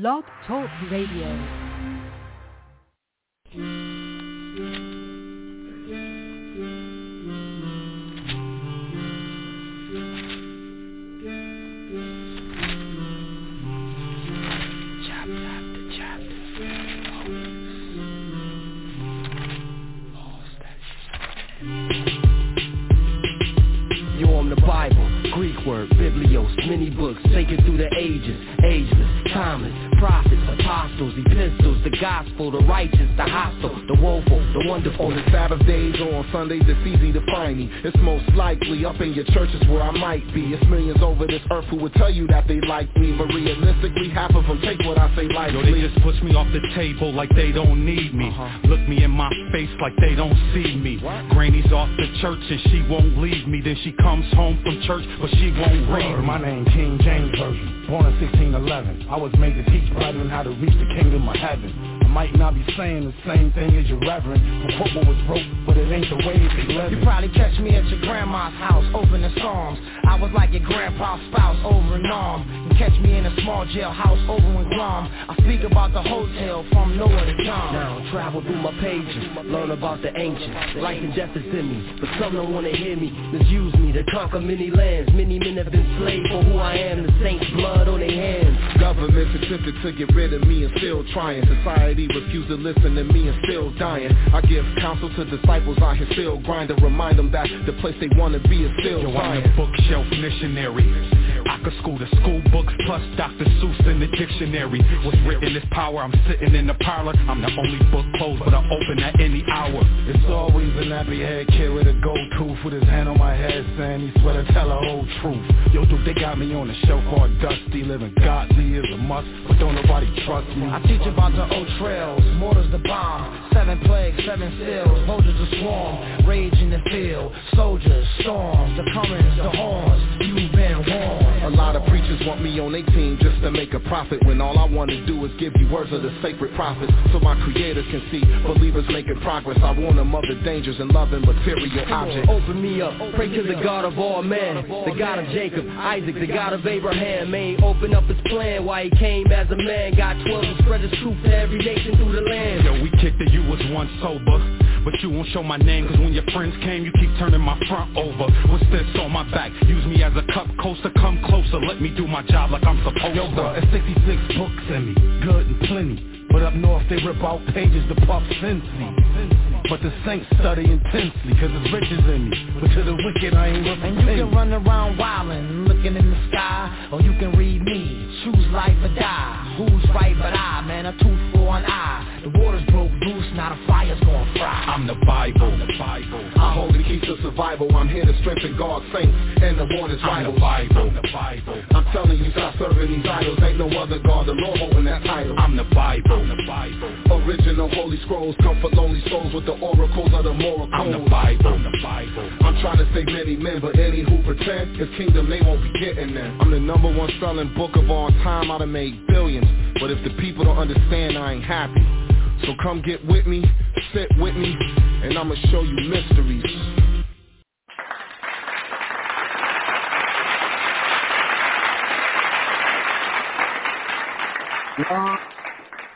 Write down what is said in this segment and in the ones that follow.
Blog Talk Radio. You on the Bible, Greek word, biblios, many books, taken through the ages, ageless, timeless, prophets, apostles, epistles, the gospel, the righteous, the hostile, the woeful, the wonderful. On the Sabbath days or on Sundays, it's easy to find me. It's most likely up in your churches where I might be. It's millions over this earth who would tell you that they like me, but realistically, half of them take what I say lightly. Yo, they just push me off the table like they don't need me. Uh-huh. Look me in my face like they don't see me. Granny's off the church and she won't leave me. Then she comes home from church, but she won't my name King James Version, born in 1611. I was made to teach brethren how to reach the kingdom of heaven. I might not be saying the same thing as your reverend, but football was broke, but it ain't the way they live You probably catch me at your grandma's house, opening psalms. I was like your grandpa's spouse over in arm. You catch me in a small jailhouse over in Guam. I speak about the hotel from nowhere to John. Now travel through my pages, learn about the ancients. Life and death is in me, but some don't wanna hear me. Misuse me to conquer many lands. Many men have been slaves for who I am. The saints' blood on their hands. Governments attempted to get rid of me and still trying. Society refused to listen to me and still dying. I give counsel to disciples I can still grind to remind them that the place they wanna be is still Yo, I'm the bookshelf missionary. I could school the school books plus Dr. Seuss in the dictionary. What's written is power. I'm sitting in the parlor. I'm the only book closed, but I open at any hour. It's always a nappy head kid with a gold tooth with his hand on my head saying he swear to tell the whole truth. Yo, dude, they got me on a show called Dusty, living godly is a must, but don't nobody trust me. I teach about the old trails, mortars the bomb, seven plagues, seven seals, soldiers to swarm, rage in the field, soldiers, storms, the comings, the horns, you've been warned. A lot of preachers want me on their team just to make a profit When all I want to do is give you words of the sacred prophets So my creators can see believers making progress I warn them of the dangers in loving material objects Open me up, pray to the God of all men, the God of Jacob, Isaac, the God of Abraham. May open up his plan why he came as a man. Got twelve and spread his truth to every nation through the land. Yo, we kicked it, you was once sober. But you won't show my name, cause when your friends came, you keep turning my front over. What's this on my back? Use me as a cup coaster, come closer, let me do my job like I'm supposed Yo, to. bro, it's 66 books in me, good and plenty. But up north they rip out pages to puff sensi. But the saints study intensely, cause there's riches in me. But to the wicked I ain't worth a And you can run around wildin', looking in the sky, or you can read me, choose life or die. Who's right but I, man, a tooth for an eye. The waters broke loose, now the fire's gonna fry. I'm the Bible, the Bible. I hold the keys to survival I'm here to strengthen God's saints and the warners I'm the Bible, the Bible. I'm telling you stop serving these idols Ain't no other God, the Lord holding that title I'm the Bible, the Bible. Original holy scrolls comfort lonely souls with the oracles of the moral I'm the Bible, the Bible. I'm trying to save many men, but any who pretend His kingdom they won't be getting there. I'm the number one selling book of all time. I'd have made billions, but if the people don't understand, I ain't happy. So come get with me, sit with me, and I'ma show you mysteries.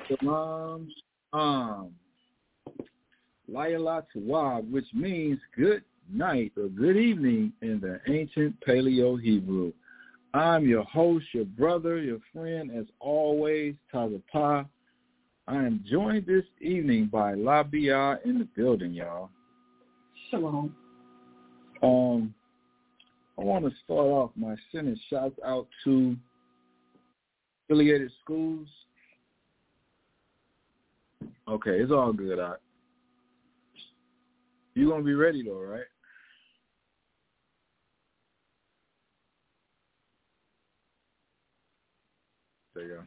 Shalom, um, which means good night or good evening in the ancient Paleo Hebrew. I'm your host, your brother, your friend, as always, Tazapah. I am joined this evening by Labia in the building, y'all. Shalom. Um, I want to start off my sending shouts out to affiliated schools. Okay, it's all good. I, you gonna be ready though, right? There you go.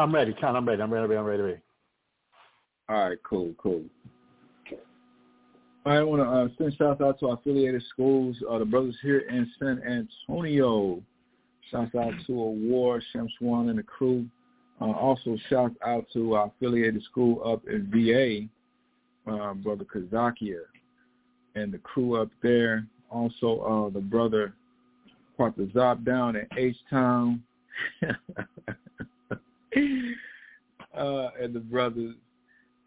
I'm ready, Con. I'm ready. I'm ready. I'm ready. I'm ready. All right, cool, cool. I want to uh, send shouts out to our affiliated schools, uh, the brothers here in San Antonio. Shouts out to Award, Shem Swan, and the crew. Uh, also, shouts out to our affiliated school up in VA, uh, Brother Kazakia, and the crew up there. Also, uh, the brother Partazop down in H-Town. uh, and the brothers,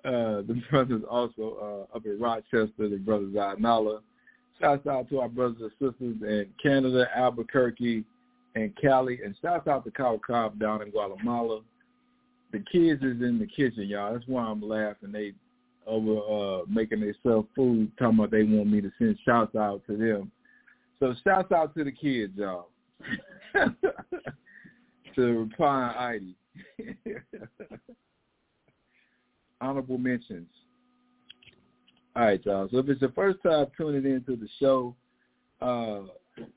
uh, the brothers also uh, up in Rochester, the brothers Zainala. Shouts out to our brothers and sisters in Canada, Albuquerque, and Cali, and shouts out to Kyle Cobb down in Guatemala. The kids is in the kitchen, y'all. That's why I'm laughing. They over uh making themselves food, talking about they want me to send shouts out to them. So shouts out to the kids, y'all. to reply ID. Honorable mentions. All right, y'all. So if it's the first time tuning into the show, uh,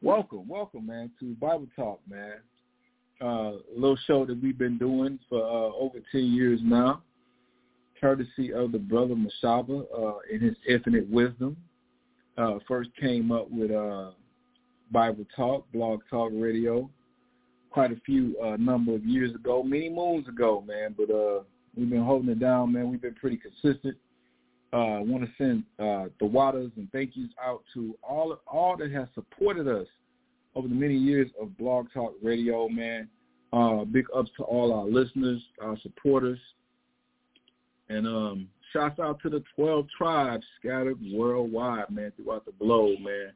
welcome, welcome, man, to Bible Talk, man. Uh, a little show that we've been doing for uh, over 10 years now, courtesy of the brother Mashaba uh, in his infinite wisdom. Uh, first came up with uh, Bible Talk, Blog Talk Radio, quite a few uh, number of years ago, many moons ago, man. But we've been holding it down, man. We've been pretty consistent. Uh, I want to send uh, the waters and thank yous out to all all that has supported us over the many years of Blog Talk Radio, man. Uh, big ups to all our listeners, our supporters, and um, shouts out to the 12 tribes scattered worldwide, man, throughout the globe, man.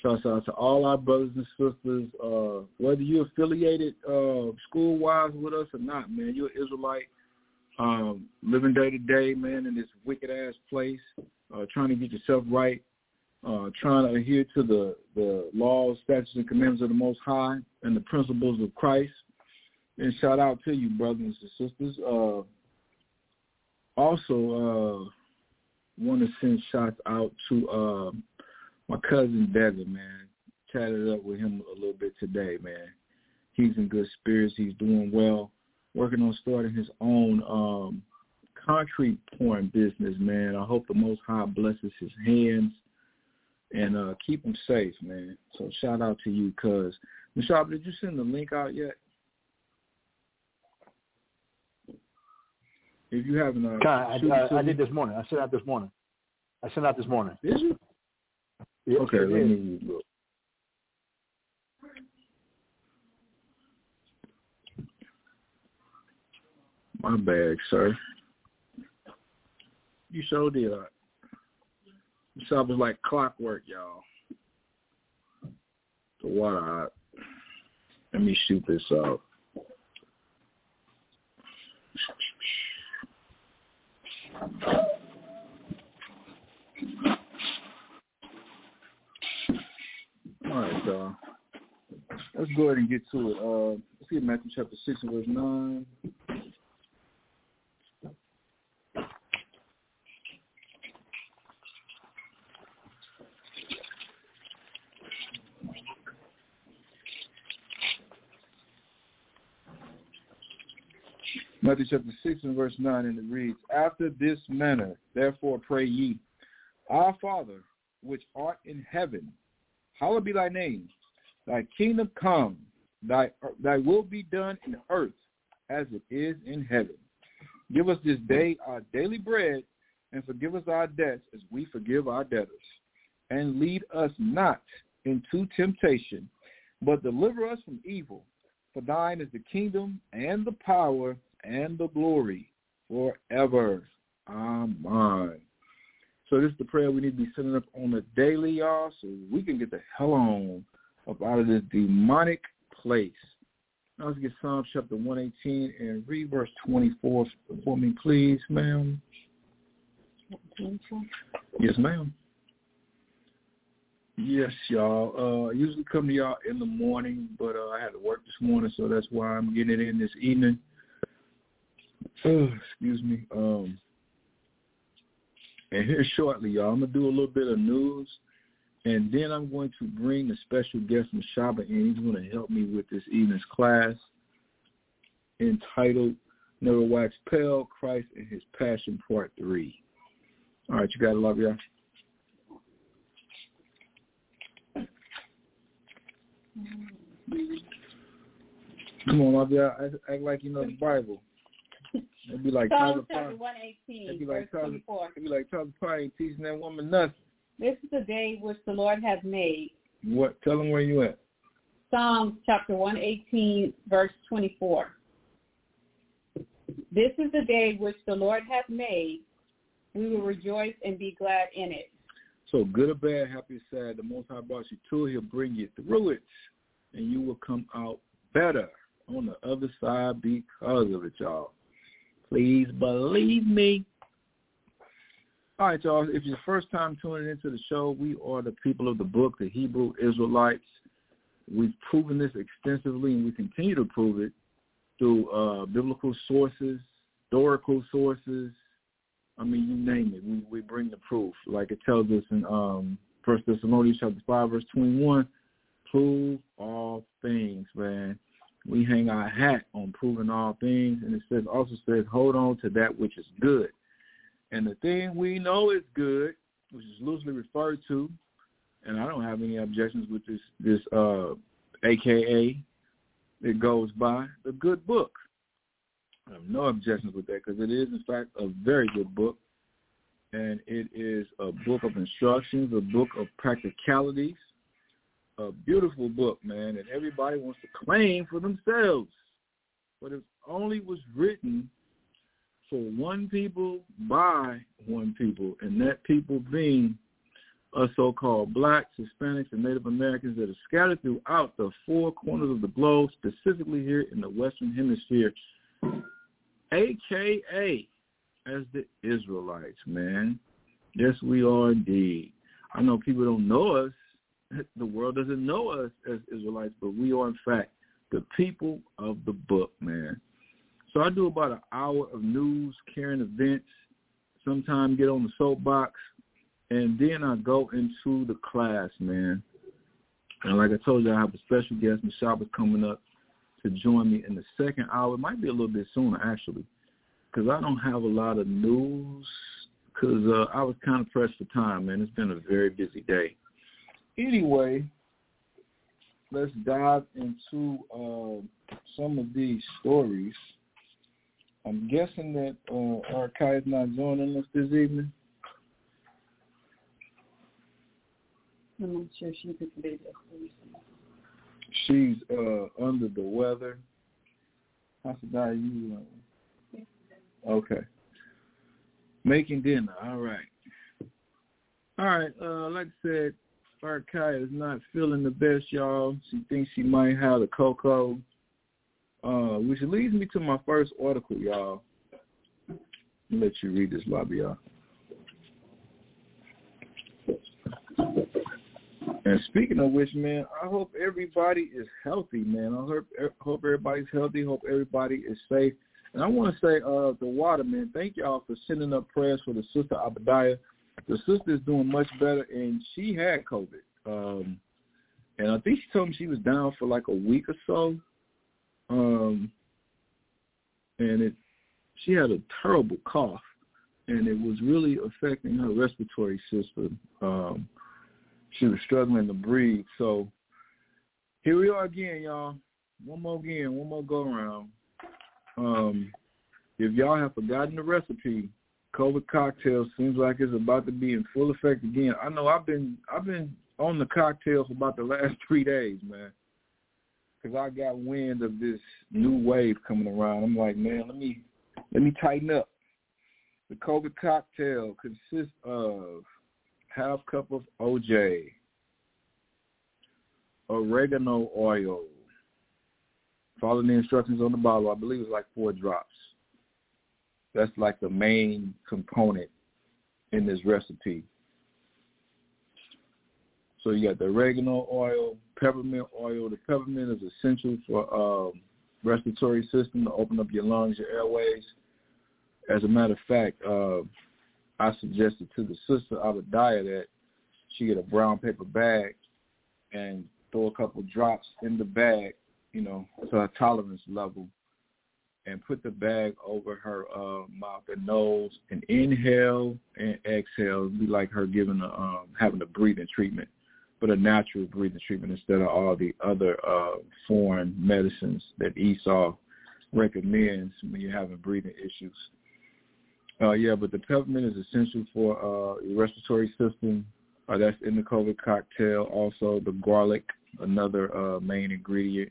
Shouts out to all our brothers and sisters, uh, whether you're affiliated uh, school-wise with us or not, man. You're an Israelite um, living day to day, man, in this wicked ass place, uh, trying to get yourself right, uh, trying to adhere to the, the laws, statutes, and commandments of the Most High and the principles of Christ. And shout out to you, brothers and sisters. Uh, also, uh, want to send shots out to uh, my cousin Devin, man. Chatted up with him a little bit today, man. He's in good spirits. He's doing well working on starting his own um, concrete pouring business, man. I hope the Most High blesses his hands and uh, keep him safe, man. So shout out to you, cuz. Michelle, did you send the link out yet? If you haven't, uh, I, I, I, did this morning. I sent out this morning. I sent out this morning. Did you? Okay, let me look. My bag, sir. You sure did. This was like clockwork, y'all. The water. Let me shoot this out. All right, y'all. Let's go ahead and get to it. Uh, let's see Matthew chapter 6 and verse 9. Matthew chapter 6 and verse 9, and it reads, After this manner, therefore pray ye, Our Father, which art in heaven, hallowed be thy name. Thy kingdom come, thy, thy will be done in earth as it is in heaven. Give us this day our daily bread, and forgive us our debts as we forgive our debtors. And lead us not into temptation, but deliver us from evil. For thine is the kingdom and the power and the glory forever. Amen. So this is the prayer we need to be setting up on a daily, y'all, so we can get the hell on up out of this demonic place. Now let's get Psalm chapter 118 and read verse 24 for me, please, ma'am. Yes, ma'am. Yes, y'all. Uh, I usually come to y'all in the morning, but uh, I had to work this morning, so that's why I'm getting it in this evening. Excuse me. Um, and here shortly, y'all, I'm gonna do a little bit of news, and then I'm going to bring a special guest from Mashaba in. He's going to help me with this evening's class entitled "Never Wax Pale: Christ and His Passion, Part 3. All right, you got to love y'all. Come on, love y'all. Act like you know the Bible. It'd be like Psalm chapter 118, it'd be like verse 24. It'd be like Tyler ain't teaching that woman nothing. This is the day which the Lord has made. What? Tell them where you at. Psalms chapter 118, verse 24. This is the day which the Lord hath made. We will rejoice and be glad in it. So good or bad, happy or sad, the Most High brought you to it. He'll bring you through it, and you will come out better on the other side because of it, y'all. Please believe me. All right, y'all. If it's your first time tuning into the show, we are the people of the book, the Hebrew Israelites. We've proven this extensively, and we continue to prove it through uh, biblical sources, historical sources. I mean, you name it. We we bring the proof, like it tells us in um, First Thessalonians chapter five, verse twenty-one. Prove all things, man. We hang our hat on proving all things, and it says also says, hold on to that which is good. And the thing we know is good, which is loosely referred to, and I don't have any objections with this this uh, AKA it goes by the good book. I have no objections with that because it is in fact a very good book, and it is a book of instructions, a book of practicalities, a beautiful book, man, and everybody wants to claim for themselves, but it only was written for one people by one people, and that people being us so-called blacks, Hispanics, and Native Americans that are scattered throughout the four corners of the globe, specifically here in the Western Hemisphere, aka as the Israelites, man. Yes, we are indeed. I know people don't know us. The world doesn't know us as Israelites, but we are, in fact, the people of the book, man. So I do about an hour of news, current events, sometimes get on the soapbox, and then I go into the class, man. And like I told you, I have a special guest, Michelle, coming up to join me in the second hour. It might be a little bit sooner, actually, because I don't have a lot of news because uh, I was kind of pressed for time, man. It's been a very busy day. Anyway, let's dive into uh, some of these stories. I'm guessing that uh, is not joining us this evening. I'm not sure she could be there. She's uh, under the weather. I you? Uh, okay. Making dinner. All right. All right. Uh, like I said, Arkai is not feeling the best, y'all. She thinks she might have the cocoa uh, which leads me to my first article, y'all. let you read this, lobby, y'all. And speaking of which, man, I hope everybody is healthy, man. I hope hope everybody's healthy. Hope everybody is safe. And I want to say, uh, the water, man. Thank y'all for sending up prayers for the sister Abadiah. The sister is doing much better, and she had COVID. Um, and I think she told me she was down for like a week or so. Um, and it, she had a terrible cough, and it was really affecting her respiratory system. Um, she was struggling to breathe. So here we are again, y'all. One more again, one more go around. Um, if y'all have forgotten the recipe, COVID cocktail seems like it's about to be in full effect again. I know I've been I've been on the cocktail for about the last three days, man because I got wind of this new wave coming around. I'm like, man, let me let me tighten up. The COVID cocktail consists of half cup of OJ, oregano oil. Follow the instructions on the bottle. I believe it's like four drops. That's like the main component in this recipe. So you got the oregano oil, peppermint oil. The peppermint is essential for um, respiratory system to open up your lungs, your airways. As a matter of fact, uh, I suggested to the sister Abadiah that she get a brown paper bag and throw a couple drops in the bag, you know, to her tolerance level, and put the bag over her uh, mouth and nose, and inhale and exhale. It'd be like her giving a um, having a breathing treatment but a natural breathing treatment instead of all the other uh, foreign medicines that Esau recommends when you're having breathing issues. Uh, yeah, but the peppermint is essential for uh, your respiratory system. Uh, that's in the COVID cocktail. Also, the garlic, another uh, main ingredient.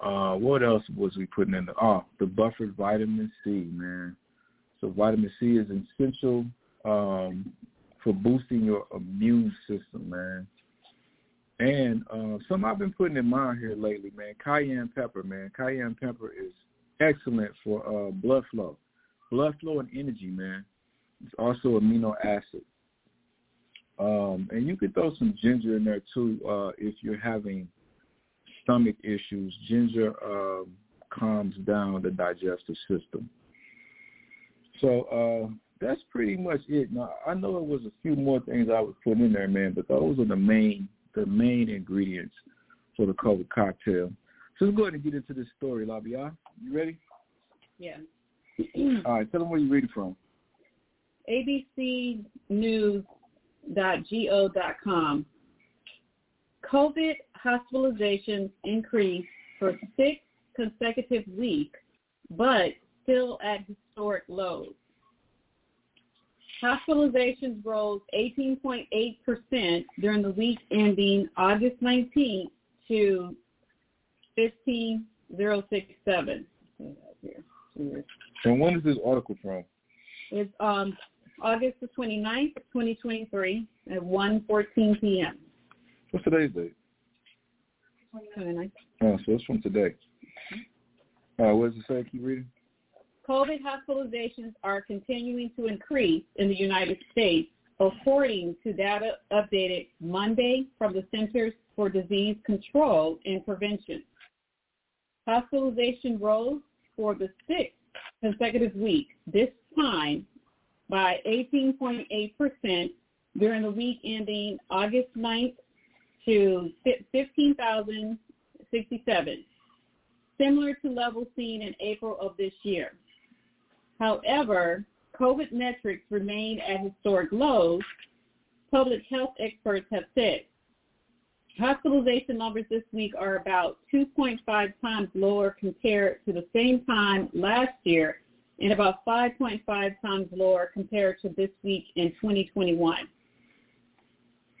Uh, what else was we putting in? The, oh, the buffered vitamin C, man. So vitamin C is essential um, for boosting your immune system, man. And uh, something I've been putting in mind here lately, man, cayenne pepper, man. Cayenne pepper is excellent for uh, blood flow, blood flow and energy, man. It's also amino acid. Um, and you could throw some ginger in there too uh, if you're having stomach issues. Ginger um, calms down the digestive system. So uh, that's pretty much it. Now I know it was a few more things I was putting in there, man, but those are the main the main ingredients for the COVID cocktail. So let's go ahead and get into this story, Labia. You ready? Yeah. All right, tell them where you're reading from. abcnews.go.com. COVID hospitalizations increased for six consecutive weeks, but still at historic lows. Hospitalizations rose 18.8% during the week ending August 19th to 15067. And when is this article from? It's um, August the 29th, 2023 at 1.14 p.m. What's today's date? 29th. Oh, so it's from today. Uh, what does it say? Keep reading. COVID hospitalizations are continuing to increase in the United States, according to data updated Monday from the Centers for Disease Control and Prevention. Hospitalization rose for the sixth consecutive week, this time by 18.8% during the week ending August 9th to 15,067, similar to levels seen in April of this year. However, COVID metrics remain at historic lows, public health experts have said. Hospitalization numbers this week are about 2.5 times lower compared to the same time last year and about 5.5 times lower compared to this week in 2021.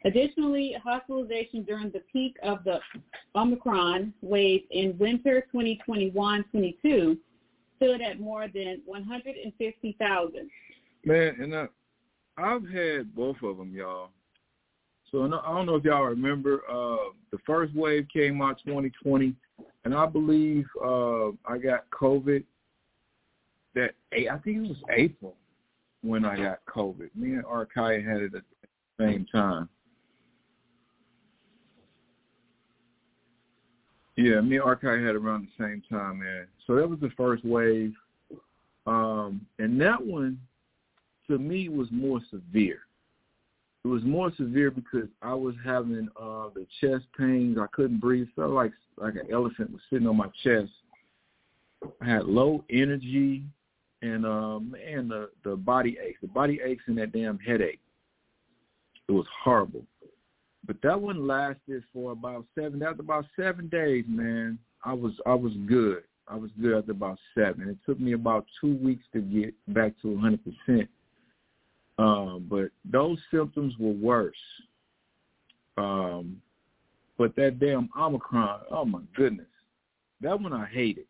Additionally, hospitalization during the peak of the Omicron wave in winter 2021-22 stood at more than 150,000. Man, and uh, I've had both of them, y'all. So I don't know if y'all remember, uh, the first wave came out 2020, and I believe uh, I got COVID. That I think it was April when I got COVID. Me and Arkai had it at the same time. Yeah, me and Arkai had around the same time, man. So that was the first wave. Um, and that one, to me, was more severe. It was more severe because I was having uh, the chest pains. I couldn't breathe. Felt like like an elephant was sitting on my chest. I had low energy, and uh, man, the the body aches, the body aches, and that damn headache. It was horrible. But that one lasted for about seven. After about seven days, man, I was I was good. I was good after about seven. It took me about two weeks to get back to 100 percent. Um, but those symptoms were worse. Um, but that damn Omicron, oh my goodness, that one I hated.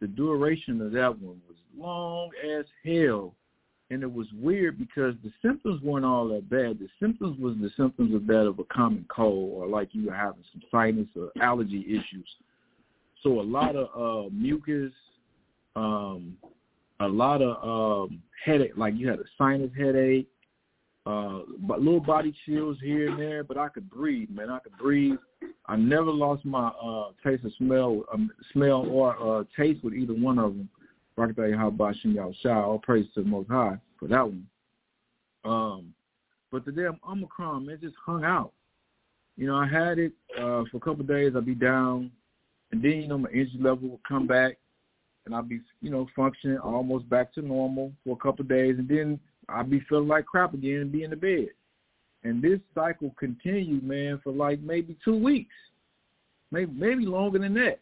The duration of that one was long as hell and it was weird because the symptoms weren't all that bad. The symptoms was the symptoms of that of a common cold or like you were having some sinus or allergy issues. So a lot of uh mucus, um, a lot of um headache, like you had a sinus headache, uh, but little body chills here and there. But I could breathe, man. I could breathe. I never lost my uh taste of smell, um, smell or uh taste with either one of them. Rakatay Habashim Yahshua, all praise to the Most High for that one. Um, but the damn Omicron, man, just hung out. You know, I had it uh, for a couple of days. I'd be down, and then you know my energy level would come back, and I'd be you know functioning almost back to normal for a couple of days, and then I'd be feeling like crap again and be in the bed. And this cycle continued, man, for like maybe two weeks, maybe maybe longer than that.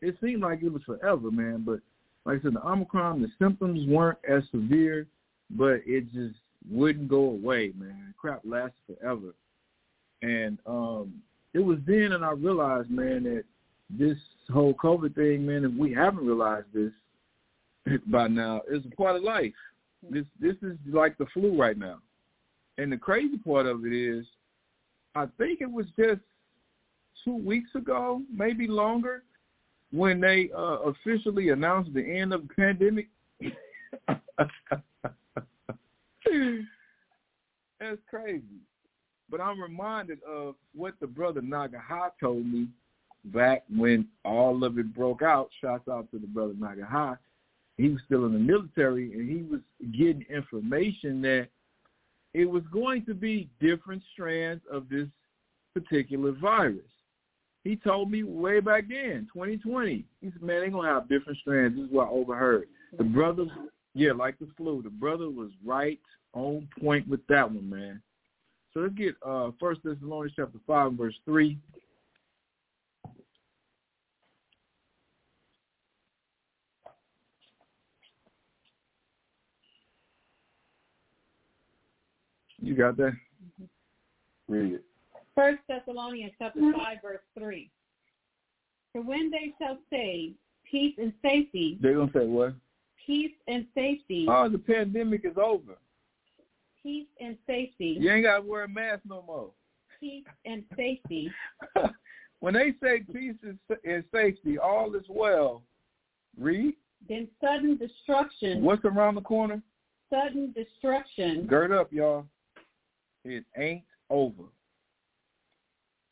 It seemed like it was forever, man. But like I said, the Omicron, the symptoms weren't as severe, but it just wouldn't go away, man. Crap lasted forever. And um it was then and I realized, man, that this whole COVID thing, man, if we haven't realized this by now, is a part of life. This this is like the flu right now. And the crazy part of it is, I think it was just two weeks ago, maybe longer, when they uh, officially announced the end of the pandemic. That's crazy. But I'm reminded of what the brother Nagaha told me back when all of it broke out. Shouts out to the brother Nagaha. He was still in the military, and he was getting information that it was going to be different strands of this particular virus. He told me way back then, 2020. He said, man, they're going to have different strands. This is what I overheard. The brother, yeah, like the flu, the brother was right on point with that one, man. So let's get uh First Thessalonians chapter 5, verse 3. You got that? Mm-hmm. Read it. First Thessalonians chapter five verse three. For when they shall say peace and safety, they're gonna say what? Peace and safety. Oh, the pandemic is over. Peace and safety. You ain't gotta wear a mask no more. Peace and safety. when they say peace and safety, all is well. Read. Then sudden destruction. What's around the corner? Sudden destruction. Gird up, y'all. It ain't over.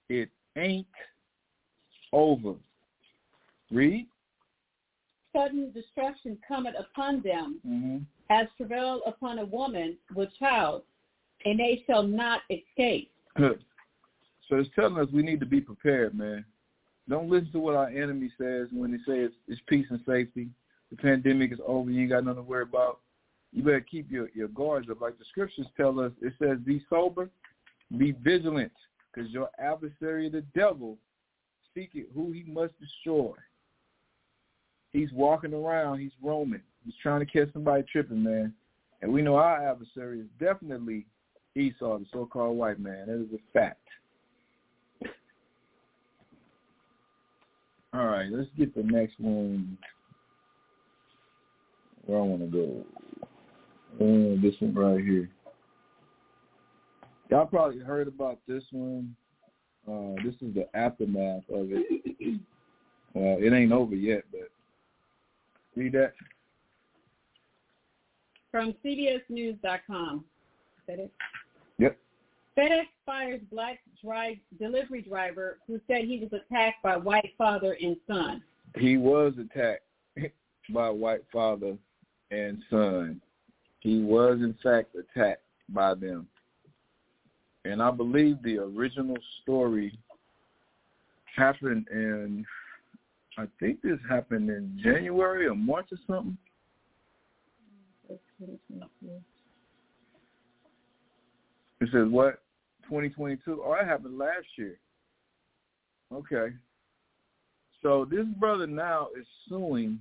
It ain't over. Read. Sudden destruction cometh upon them, mm-hmm. as travail upon a woman with child, and they shall not escape. so it's telling us we need to be prepared, man. Don't listen to what our enemy says when they say it's, it's peace and safety. The pandemic is over. You ain't got nothing to worry about. You better keep your, your guards up. Like the scriptures tell us, it says, be sober, be vigilant because your adversary, the devil, seeketh who he must destroy. He's walking around. He's roaming. He's trying to catch somebody tripping, man. And we know our adversary is definitely Esau, the so-called white man. That is a fact. All right, let's get the next one. Where I want to go. Uh, this one right here. Y'all probably heard about this one. Uh, this is the aftermath of it. well, it ain't over yet, but read that. From CBSNews.com. FedEx. Yep. FedEx fires black drive, delivery driver who said he was attacked by white father and son. He was attacked by white father and son. He was, in fact, attacked by them and I believe the original story happened in, I think this happened in January or March or something. It says what? 2022? Oh, that happened last year. Okay. So this brother now is suing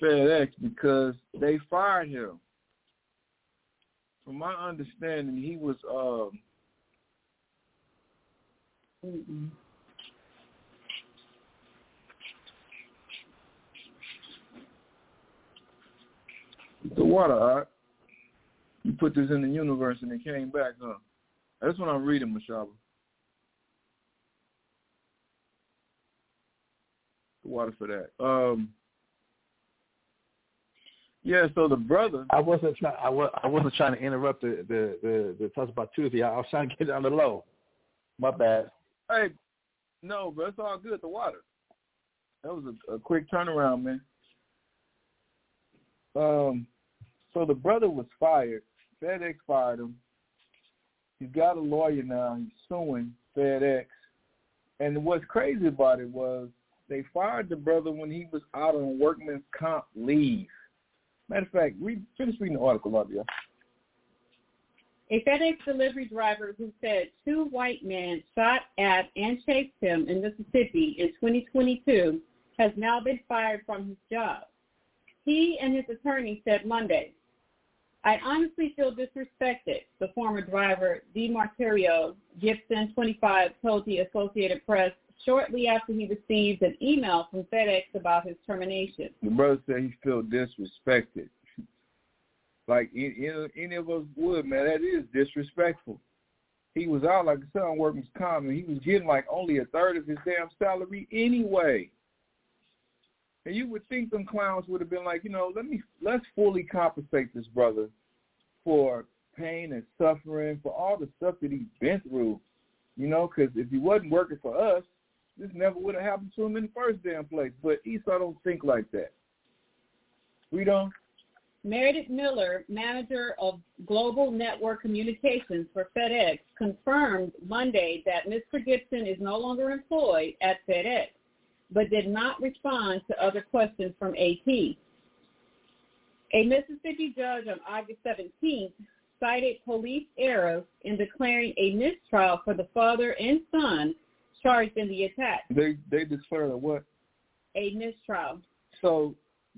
FedEx because they fired him from my understanding, he was um, the water? You put this in the universe and it came back, huh? That's what I'm reading, Mashaba. The water for that. Um, yeah, so the brother. I wasn't trying. I was. I wasn't trying to interrupt the the the, the talk about Tuesday. I was trying to get down the low. My bad. Hey, no, but it's all good. The water. That was a, a quick turnaround, man. Um, so the brother was fired. FedEx fired him. He's got a lawyer now. He's suing FedEx. And what's crazy about it was they fired the brother when he was out on workman's comp leave. Matter of fact, read, finish reading the article, Lavia. A FedEx delivery driver who said two white men shot at and chased him in Mississippi in 2022 has now been fired from his job. He and his attorney said Monday, I honestly feel disrespected, the former driver, D'Monterrio Gibson, 25, told the Associated Press shortly after he received an email from FedEx about his termination. The brother said he felt disrespected. like any, of us would, man. That is disrespectful. He was out like I said on workman's comp, and he was getting like only a third of his damn salary anyway. And you would think them clowns would have been like, you know, let me let's fully compensate this brother for pain and suffering, for all the stuff that he's been through. You know, because if he wasn't working for us, this never would have happened to him in the first damn place. But Esau don't think like that. We don't. Meredith Miller, manager of Global Network Communications for FedEx, confirmed Monday that Mr. Gibson is no longer employed at FedEx, but did not respond to other questions from AP. A Mississippi judge on August 17th cited police errors in declaring a mistrial for the father and son charged in the attack. They they declared a what? A mistrial. So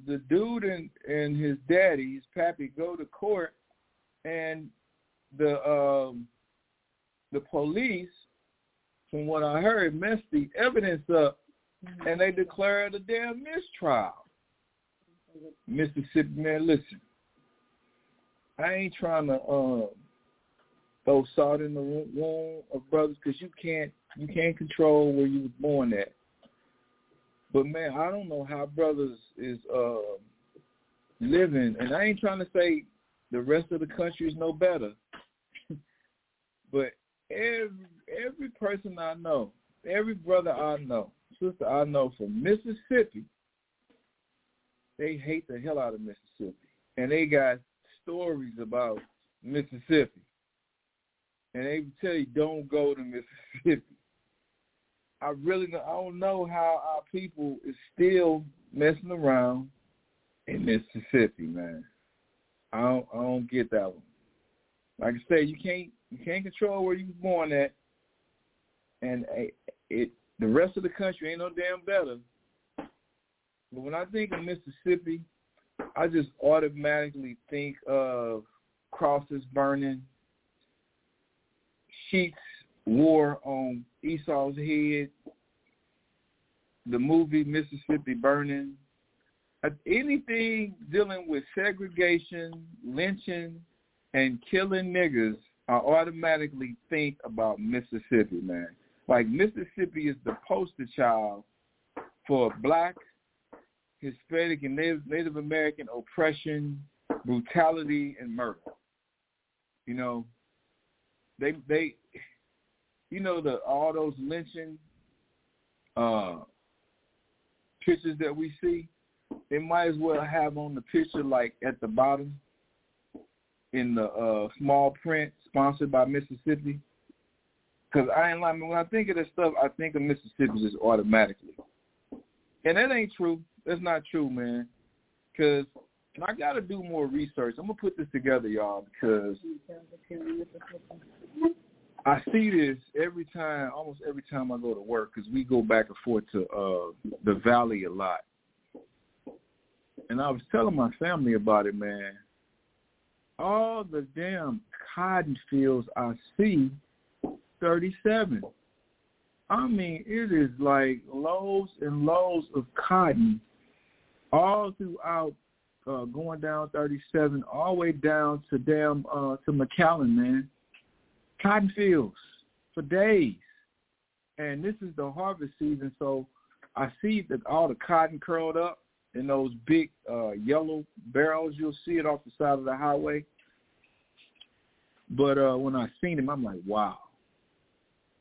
the dude and and his daddy, his pappy, go to court, and the um the police, from what I heard, messed the evidence up, mm-hmm. and they declared a damn mistrial. Mississippi man, listen. I ain't trying to um throw salt in the wound of brothers because you can't you can't control where you was born at. But man, I don't know how brothers is uh, living, and I ain't trying to say the rest of the country is no better. but every every person I know, every brother I know, sister I know from Mississippi, they hate the hell out of Mississippi, and they got stories about Mississippi, and they would tell you don't go to Mississippi. I really I don't know how our people is still messing around in Mississippi, man. I don't I don't get that one. Like I said, you can't you can't control where you was born at, and eh, it the rest of the country ain't no damn better. But when I think of Mississippi, I just automatically think of crosses burning, sheets war on Esau's head, the movie Mississippi Burning, uh, anything dealing with segregation, lynching, and killing niggas, I automatically think about Mississippi, man. Like Mississippi is the poster child for black, Hispanic, and Native, Native American oppression, brutality, and murder. You know, they they you know the all those lynching uh pictures that we see, they might as well have on the picture like at the bottom in the uh small print sponsored by Mississippi. Cause I ain't lying. When I think of this stuff, I think of Mississippi just automatically, and that ain't true. That's not true, man. Cause and I got to do more research. I'm gonna put this together, y'all, because I see this every time, almost every time I go to work, because we go back and forth to uh the valley a lot. And I was telling my family about it, man. All the damn cotton fields I see, 37. I mean, it is like loads and loads of cotton all throughout uh, going down 37, all the way down to damn uh, to McAllen, man cotton fields for days. And this is the harvest season, so I see that all the cotton curled up in those big uh, yellow barrels. You'll see it off the side of the highway. But uh, when I seen them, I'm like, wow.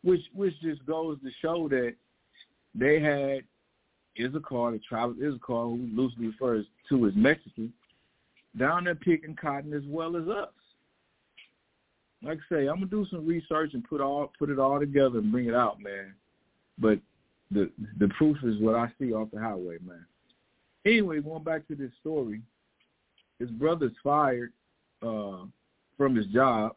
Which which just goes to show that they had Issachar, the tribe of Issachar, who loosely refers to as Mexican, down there picking cotton as well as us like I say, I'm gonna do some research and put all put it all together and bring it out, man. But the the proof is what I see off the highway, man. Anyway, going back to this story, his brother's fired uh, from his job.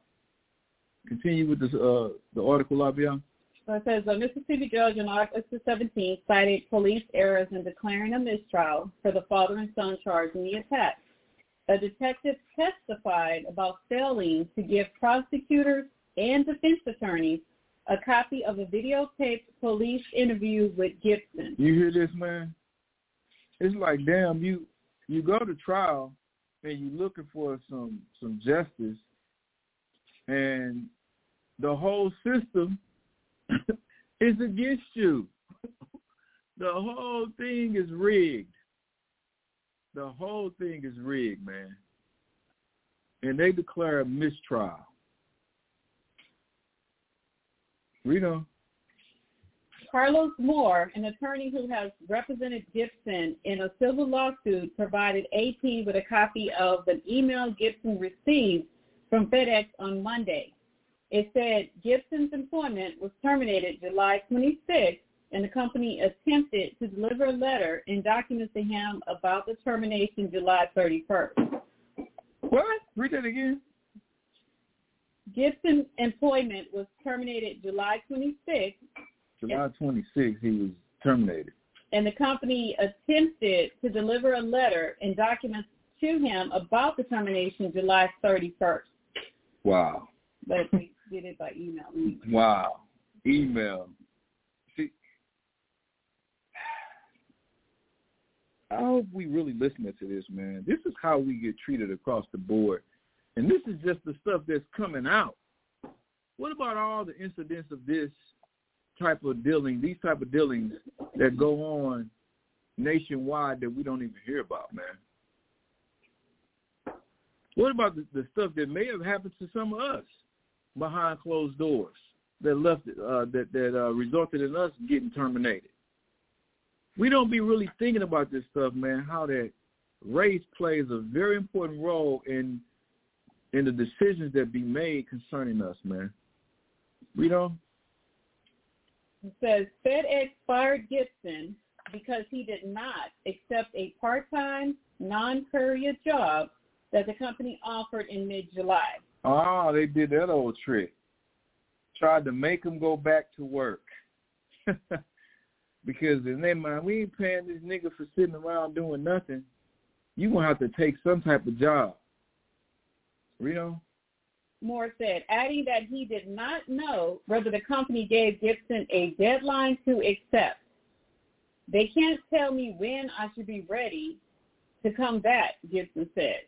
Continue with this uh, the article, Labia. So it says a Mississippi judge on August the 17th cited police errors in declaring a mistrial for the father and son charged in the attack. A detective testified about failing to give prosecutors and defense attorneys a copy of a videotaped police interview with Gibson. You hear this, man? It's like, damn, you you go to trial and you're looking for some some justice, and the whole system is against you. the whole thing is rigged. The whole thing is rigged, man. And they declare a mistrial. On. Carlos Moore, an attorney who has represented Gibson in a civil lawsuit, provided AP with a copy of an email Gibson received from FedEx on Monday. It said Gibson's employment was terminated July 26th, and the company attempted to deliver a letter and documents to him about the termination July 31st. What? Read that again. Gibson's employment was terminated July 26th. July 26th, he was terminated. And the company attempted to deliver a letter and documents to him about the termination July 31st. Wow. But they did it by email. Wow. Email. See, Hope we really listening to this, man. This is how we get treated across the board. And this is just the stuff that's coming out. What about all the incidents of this type of dealing, these type of dealings that go on nationwide that we don't even hear about, man? What about the, the stuff that may have happened to some of us behind closed doors that left uh, that that uh, resulted in us getting terminated? We don't be really thinking about this stuff, man. How that race plays a very important role in in the decisions that be made concerning us, man. We don't. It says FedEx fired Gibson because he did not accept a part-time, non-courier job that the company offered in mid-July. Oh, they did that old trick. Tried to make him go back to work. because in their mind, we ain't paying this nigga for sitting around doing nothing. You gonna have to take some type of job. Reno? Moore said, adding that he did not know whether the company gave Gibson a deadline to accept. They can't tell me when I should be ready to come back, Gibson said.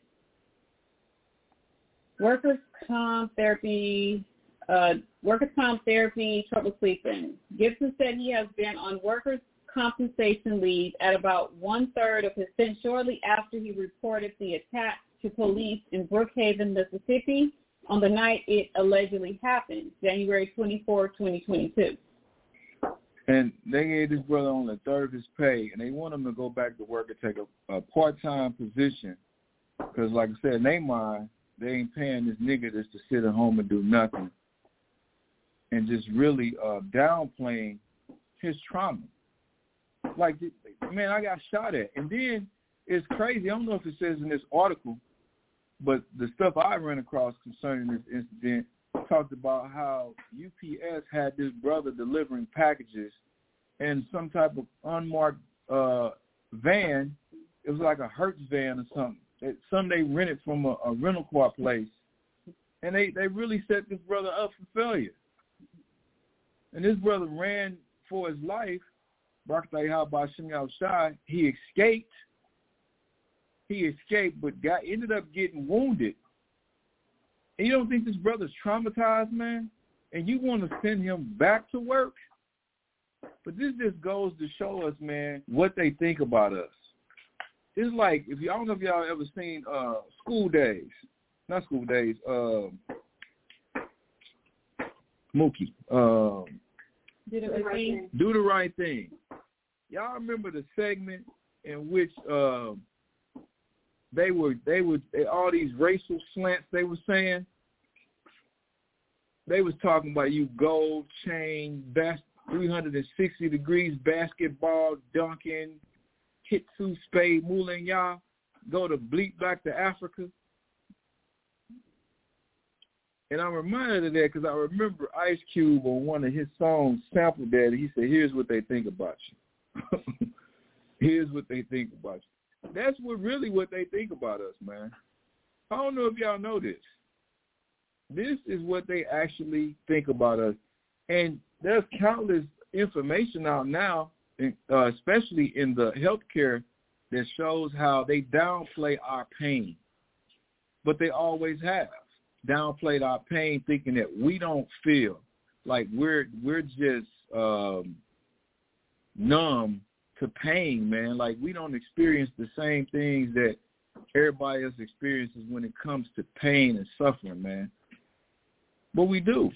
Workers' comp therapy, uh, workers' comp therapy, trouble sleeping. Gibson said he has been on workers' compensation leave at about one-third of his stint shortly after he reported the attack to police in Brookhaven, Mississippi on the night it allegedly happened, January 24, 2022. And they gave this brother only a third of his pay, and they want him to go back to work and take a, a part-time position. Because, like I said, in their mind, they ain't paying this nigga just to sit at home and do nothing. And just really uh, downplaying his trauma. Like, man, I got shot at. And then it's crazy. I don't know if it says in this article, but the stuff I ran across concerning this incident talked about how UPS had this brother delivering packages in some type of unmarked uh, van. It was like a Hertz van or something. It, some they rented from a, a rental car place, and they they really set this brother up for failure. And this brother ran for his life. Shai. He escaped he escaped, but got ended up getting wounded. And you don't think this brother's traumatized, man? And you want to send him back to work? But this just goes to show us, man, what they think about us. It's like if you I don't know if y'all ever seen uh School Daze. not School Daze, um, Mookie. Um, do the right thing. Do the right thing. Y'all remember the segment in which um, they were they were all these racial slants they were saying. They was talking about you gold chain, best 360 degrees basketball dunking, hitsu spade mooling y'all, go to bleep back to Africa. And I'm reminded of that because I remember Ice Cube on one of his songs sampled that. He said, "Here's what they think about you. Here's what they think about you." That's what really what they think about us, man. I don't know if y'all know this. This is what they actually think about us. And there's countless information out now, uh, especially in the healthcare, that shows how they downplay our pain, but they always have downplayed our pain, thinking that we don't feel like we're we're just um, numb to pain, man. Like we don't experience the same things that everybody else experiences when it comes to pain and suffering, man. But we do.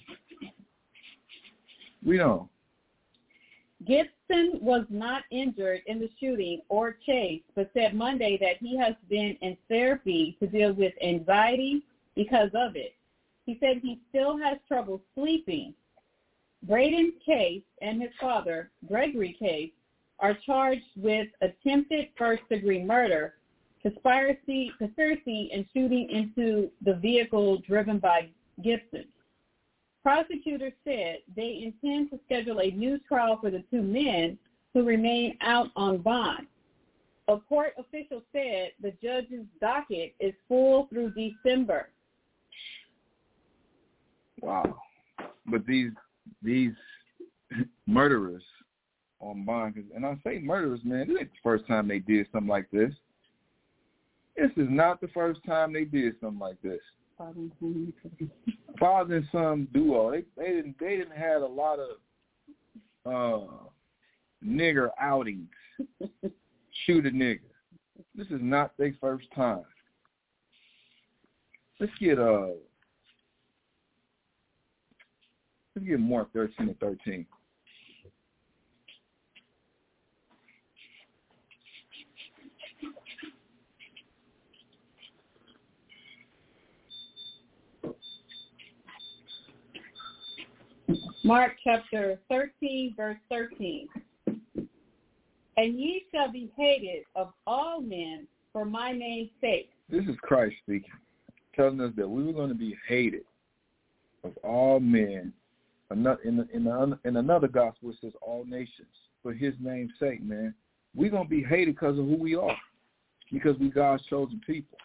We don't. Gibson was not injured in the shooting or chase, but said Monday that he has been in therapy to deal with anxiety because of it. He said he still has trouble sleeping. Braden Case and his father, Gregory Case, are charged with attempted first-degree murder, conspiracy, conspiracy, and shooting into the vehicle driven by Gibson. Prosecutors said they intend to schedule a new trial for the two men who remain out on bond. A court official said the judge's docket is full through December. Wow. But these these murderers on bond, and I say murderers, man, this ain't the first time they did something like this. This is not the first time they did something like this father and son duo. They they didn't they didn't have a lot of uh nigger outings. Shoot a nigger. This is not their first time. Let's get uh let's get Mark thirteen and thirteen. Mark chapter 13, verse 13. And ye shall be hated of all men for my name's sake. This is Christ speaking, telling us that we were going to be hated of all men. In, the, in, the, in another gospel, it says all nations for his name's sake, man. We're going to be hated because of who we are, because we God's chosen people.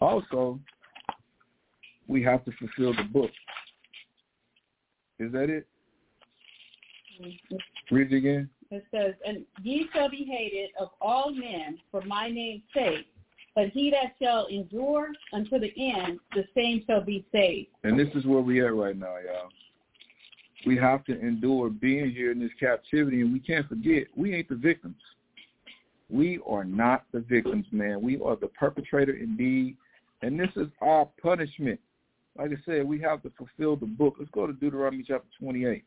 Also, we have to fulfill the book. Is that it? Read it again. It says, And ye shall be hated of all men for my name's sake, but he that shall endure unto the end, the same shall be saved. And this is where we are right now, y'all. We have to endure being here in this captivity, and we can't forget, we ain't the victims. We are not the victims, man. We are the perpetrator indeed, and this is our punishment like I said, we have to fulfill the book. Let's go to Deuteronomy chapter 28.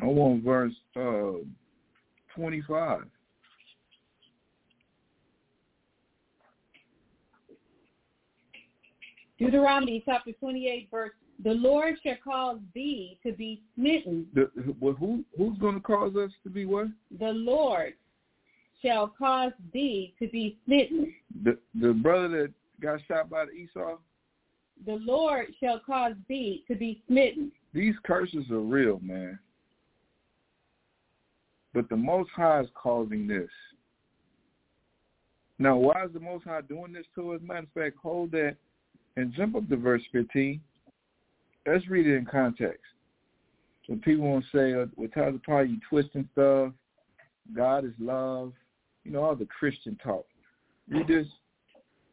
I want verse uh, 25. Deuteronomy chapter 28, verse the Lord shall cause thee to be smitten. The, who who's going to cause us to be what? The Lord shall cause thee to be smitten. The the brother that got shot by the Esau. The Lord shall cause thee to be smitten. These curses are real, man. But the Most High is causing this. Now, why is the Most High doing this to us? Matter of fact, hold that and jump up to verse 15 let's read it in context. So people won't say, uh, with Tyler Party, you twisting stuff. God is love. You know, all the Christian talk. Read this.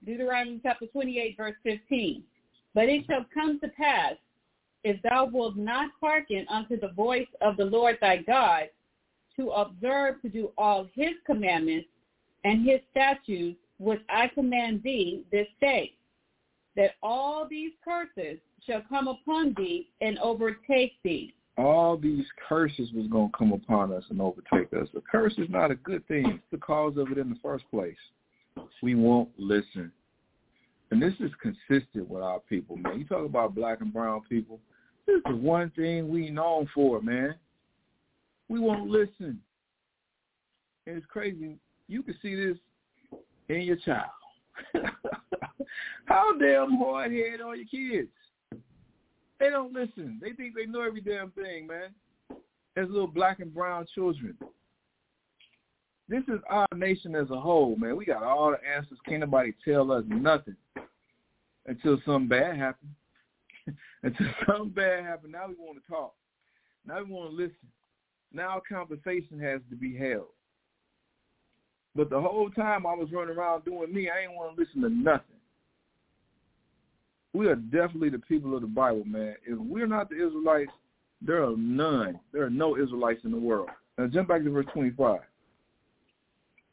Deuteronomy chapter 28, verse 15. But it shall come to pass, if thou wilt not hearken unto the voice of the Lord thy God, to observe to do all his commandments and his statutes, which I command thee this day, that all these curses shall come upon thee and overtake thee. All these curses was going to come upon us and overtake us. A curse is not a good thing. It's the cause of it in the first place. We won't listen. And this is consistent with our people, man. You talk about black and brown people. This is the one thing we known for, man. We won't listen. And it's crazy. You can see this in your child. How damn hard headed are your kids? They don't listen. They think they know every damn thing, man. as little black and brown children. This is our nation as a whole, man. We got all the answers. Can't nobody tell us nothing until something bad happens. Until something bad happens, now we want to talk. Now we want to listen. Now conversation has to be held. But the whole time I was running around doing me, I didn't want to listen to nothing. We are definitely the people of the Bible, man. If we're not the Israelites, there are none. There are no Israelites in the world. Now jump back to verse 25.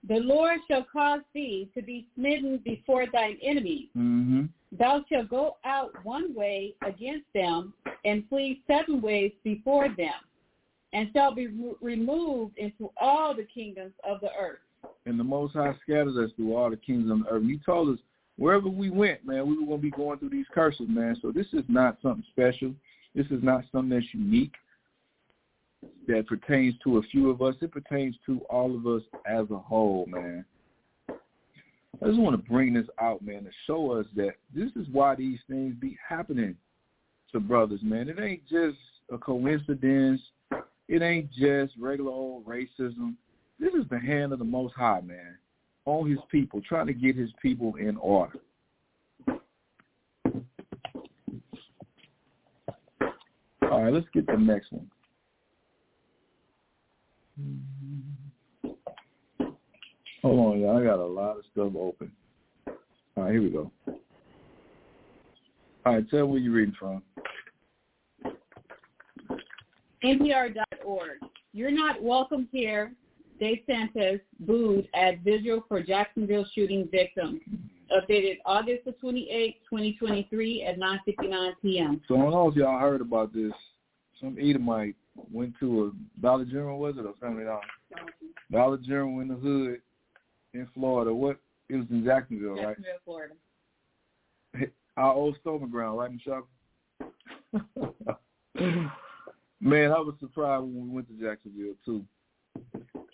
The Lord shall cause thee to be smitten before thine enemies. Mm-hmm. Thou shalt go out one way against them and flee seven ways before them, and shall be re- removed into all the kingdoms of the earth. And the Most High scattered us through all the kingdoms of the earth. He told us wherever we went, man, we were going to be going through these curses, man. So this is not something special. This is not something that's unique that pertains to a few of us. It pertains to all of us as a whole, man. I just want to bring this out, man, to show us that this is why these things be happening to brothers, man. It ain't just a coincidence. It ain't just regular old racism. This is the hand of the Most High, man, on his people, trying to get his people in order. All right, let's get the next one. Hold on, y'all. I got a lot of stuff open. All right, here we go. All right, tell me where you're reading from. NPR.org. You're not welcome here. DeSantis booed at vigil for Jacksonville shooting victim. Updated August the 28th, 2023 at 9.59 p.m. So I don't know if y'all heard about this. Some Edomite went to a Dollar General, was it, or Family Dollar? Dollar General in the hood in Florida. What? It was in Jacksonville, right? Jacksonville, Florida. Our old stomping ground, right, Michelle? Man, I was surprised when we went to Jacksonville too.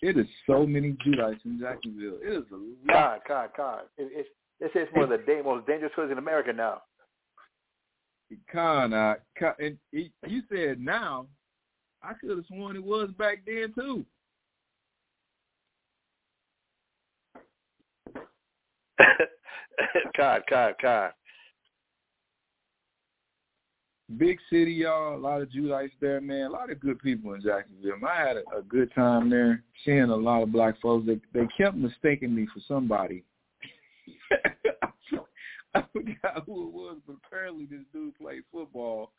It is so many Judites in Jacksonville. It is a lot. God, God, God. It, it's this is one of the da- most dangerous hoods in America now. Con, uh, con, and he, you said now. I could have sworn it was back then too. God, God, God. Big city, y'all. A lot of Judites there, man. A lot of good people in Jacksonville. I had a, a good time there, seeing a lot of black folks. They they kept mistaking me for somebody. I forgot who it was, but apparently this dude played football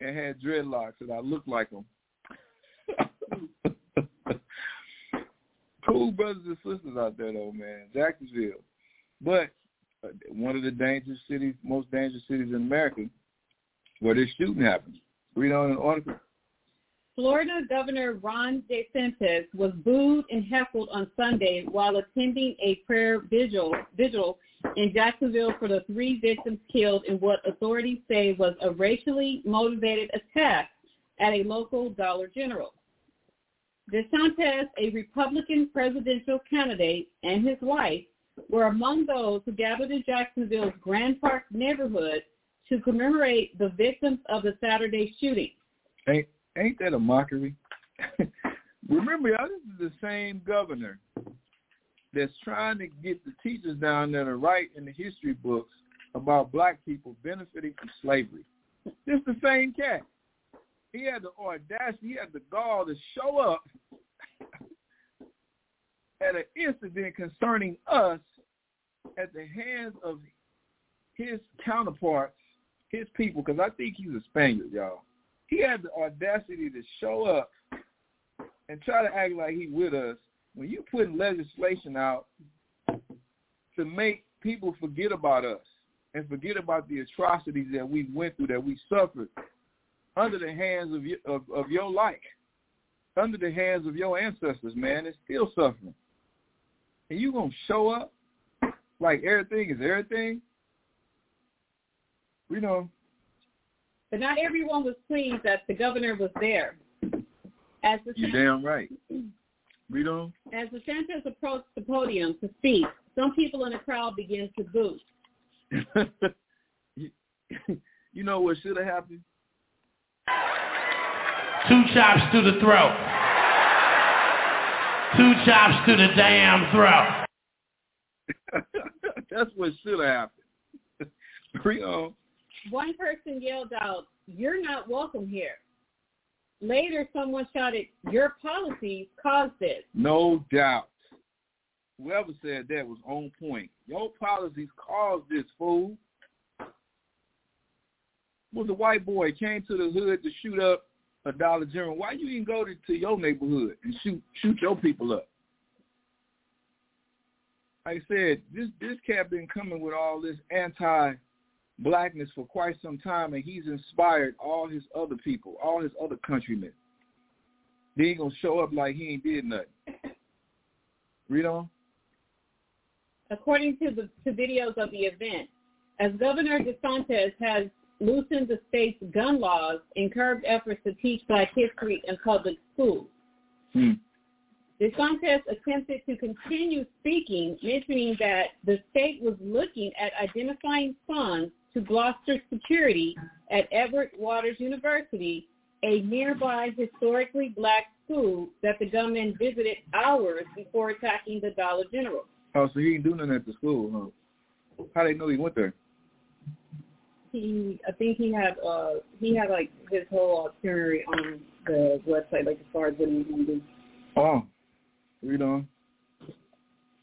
and had dreadlocks, and I looked like him. cool brothers and sisters out there, though, man. Jacksonville, but uh, one of the dangerous cities, most dangerous cities in America, where this shooting happened. Read on an article. Florida Governor Ron DeSantis was booed and heckled on Sunday while attending a prayer vigil, vigil in Jacksonville for the three victims killed in what authorities say was a racially motivated attack at a local Dollar General. DeSantis, a Republican presidential candidate, and his wife were among those who gathered in Jacksonville's Grand Park neighborhood to commemorate the victims of the Saturday shooting. Ain't ain't that a mockery? Remember, y'all, this is the same governor that's trying to get the teachers down there to write in the history books about black people benefiting from slavery. It's the same cat. He had the audacity, he had the gall to show up at an incident concerning us at the hands of his counterparts, his people, because I think he's a Spaniard, y'all. He had the audacity to show up and try to act like he with us when you put legislation out to make people forget about us and forget about the atrocities that we went through, that we suffered under the hands of your, of, of your like, under the hands of your ancestors, man, it's still suffering. And you gonna show up like everything is everything? You know. But not everyone was pleased that the governor was there. As the You're damn right. Read on. As DeSantis approached the podium to speak, some people in the crowd began to boo. you, you know what should have happened? Two chops to the throat. Two chops to the damn throat. That's what should have happened. Bring on. One person yelled out, "You're not welcome here." Later, someone shouted, "Your policies caused this." No doubt. Whoever said that was on point. Your policies caused this fool. Was a white boy came to the hood to shoot up a Dollar General. Why you didn't go to, to your neighborhood and shoot shoot your people up? Like I said, this this cat been coming with all this anti blackness for quite some time, and he's inspired all his other people, all his other countrymen. They ain't gonna show up like he ain't did nothing. Read on. According to the to videos of the event, as Governor DeSantis has loosened the state's gun laws and curbed efforts to teach black history in public schools. Hmm. DeSantis attempted to continue speaking, mentioning that the state was looking at identifying funds to Gloucester security at Edward Waters University, a nearby historically black school that the gunman visited hours before attacking the Dollar General. Oh, so he didn't do nothing at the school, huh? How they know he went there? He, I think he had, uh, he had like his whole itinerary on the website, like as far as what he was do. Oh, read on.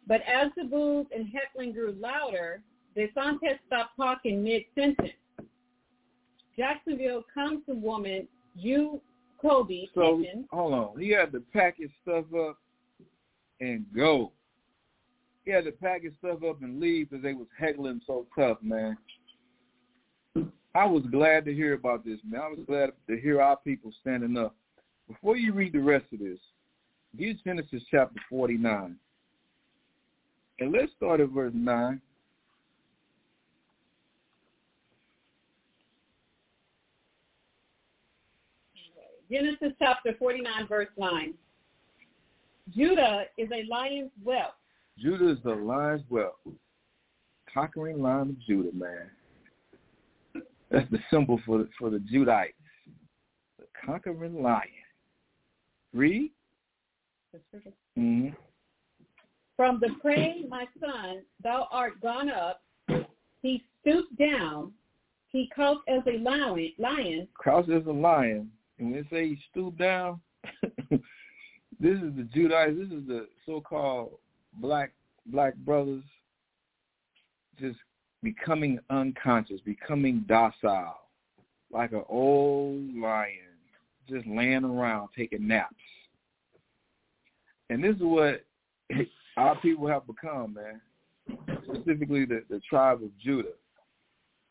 But as the boos and heckling grew louder, DeSantis stopped talking mid-sentence. Jacksonville comes Councilwoman Ju Kobe So mentioned, hold on, he had to pack his stuff up and go. He had to pack his stuff up and leave because they was heckling so tough, man. I was glad to hear about this, man. I was glad to hear our people standing up. Before you read the rest of this, get Genesis chapter 49. And let's start at verse 9. Genesis chapter 49, verse 9. Judah is a lion's whelp. Judah is the lion's whelp. Conquering lion of Judah, man. That's the symbol for the, for the Judites. The conquering lion. Read. hmm From the prey, my son, thou art gone up. He stooped down. He crouched as a lion. lion. Crouched as a lion. And when they say he stooped down, this is the Judites. This is the so-called black black brothers just becoming unconscious, becoming docile, like an old lion, just laying around taking naps. And this is what our people have become, man. Specifically, the, the tribe of Judah.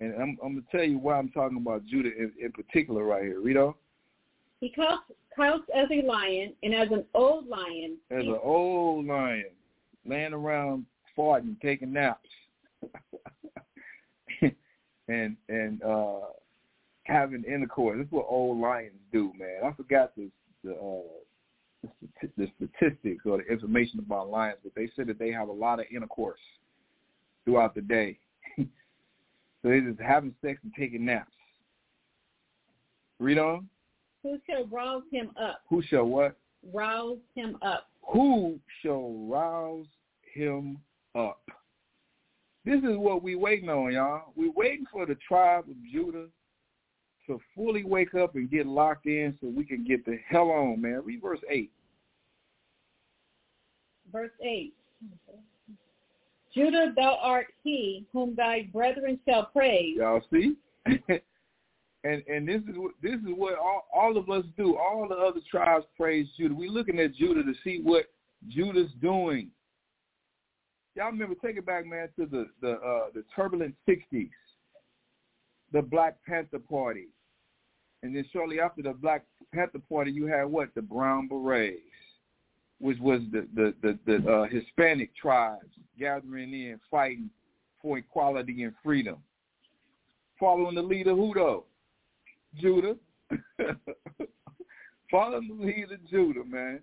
And I'm, I'm gonna tell you why I'm talking about Judah in, in particular right here. Read on. He crouched, crouched as a lion, and as an old lion, As an old lion, laying around farting, taking naps, and and uh having intercourse. That's what old lions do, man. I forgot this the uh the, the statistics or the information about lions, but they said that they have a lot of intercourse throughout the day. so they're just having sex and taking naps. Read on. who shall rouse him up? Who shall what? Rouse him up. Who shall rouse him up? This is what we waiting on, y'all. we waiting for the tribe of Judah to fully wake up and get locked in so we can get the hell on, man. Read verse 8. Verse 8. Judah, thou art he whom thy brethren shall praise. Y'all see? and and this is what this is what all, all of us do. All the other tribes praise Judah. We're looking at Judah to see what Judah's doing. Y'all remember, take it back, man, to the the uh, the turbulent '60s, the Black Panther Party, and then shortly after the Black Panther Party, you had what? The Brown Berets, which was the the the, the uh, Hispanic tribes gathering in, fighting for equality and freedom. Following the leader, who though? Judah. Following the leader, Judah, man.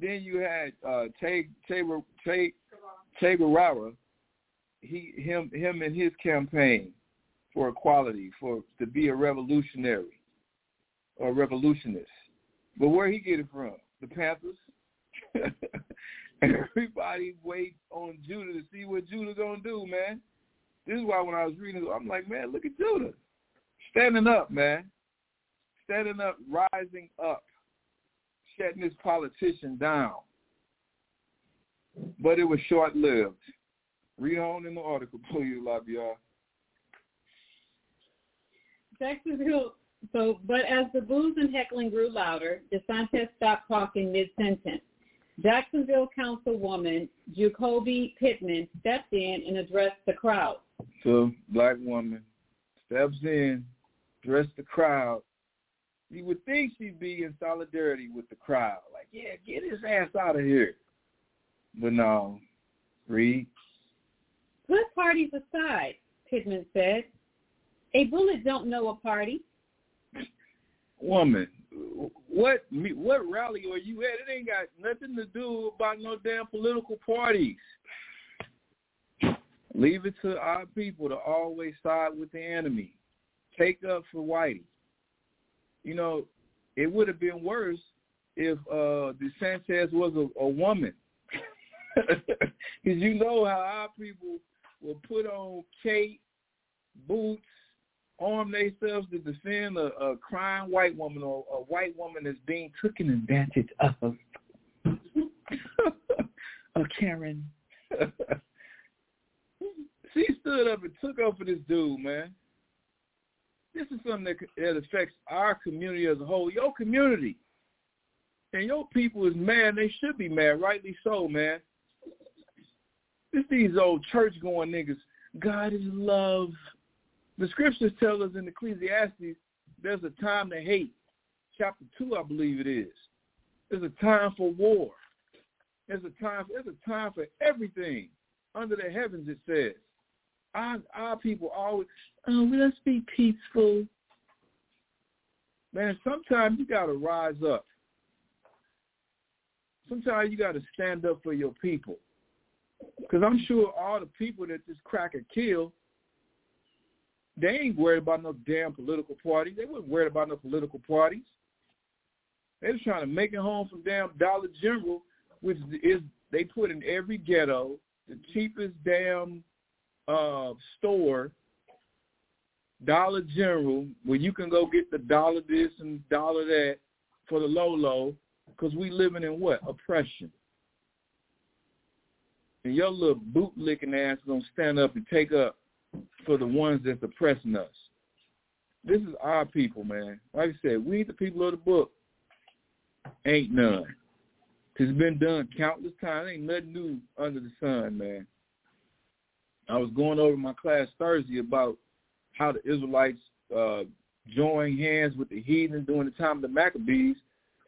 Then you had uh, Che Che Che Che Guevara. He him him and his campaign for equality, for to be a revolutionary or revolutionist. But where he get it from? The Panthers. Everybody wait on Judah to see what Judah gonna do, man. This is why when I was reading, I'm like, man, look at Judah standing up, man, standing up, rising up, shutting this politician down. But it was short lived. Read on in the article, please, Labia. Jacksonville. So, but as the boos and heckling grew louder, DeSantis stopped talking mid-sentence. Jacksonville Councilwoman Ju'Coby Pittman stepped in and addressed the crowd. So, black woman steps in, addressed the crowd. You would think she'd be in solidarity with the crowd, like, yeah, get his ass out of here. But no, read. Put parties aside, Pittman said. A bullet don't know a party. Woman, what what rally are you at? It ain't got nothing to do about no damn political parties. Leave it to our people to always side with the enemy. Take up for Whitey. You know, it would have been worse if uh DeSantis was a, a woman. Because you know how our people will put on cape, boots, arm themselves to defend a, a crying white woman or a white woman that's being taken advantage of. a oh, Karen. she stood up and took up for this dude, man. This is something that, that affects our community as a whole. Your community and your people is mad. They should be mad, rightly so, man. It's these old church-going niggas. God is love. The scriptures tell us in Ecclesiastes there's a time to hate. Chapter 2, I believe it is. There's a time for war. There's a time, there's a time for everything under the heavens, it says. Our, our people always, oh, let's be peaceful. Man, sometimes you got to rise up. Sometimes you got to stand up for your people. Because I'm sure all the people that this cracker killed, they ain't worried about no damn political party. They wasn't worried about no political parties. They was trying to make it home from damn Dollar General, which is they put in every ghetto the cheapest damn uh, store, Dollar General, where you can go get the dollar this and dollar that for the low low, because we living in what oppression. And your little boot licking ass is gonna stand up and take up for the ones that's oppressing us. This is our people, man. Like I said, we the people of the book. Ain't none. It's been done countless times. Ain't nothing new under the sun, man. I was going over my class Thursday about how the Israelites uh, joined hands with the heathen during the time of the Maccabees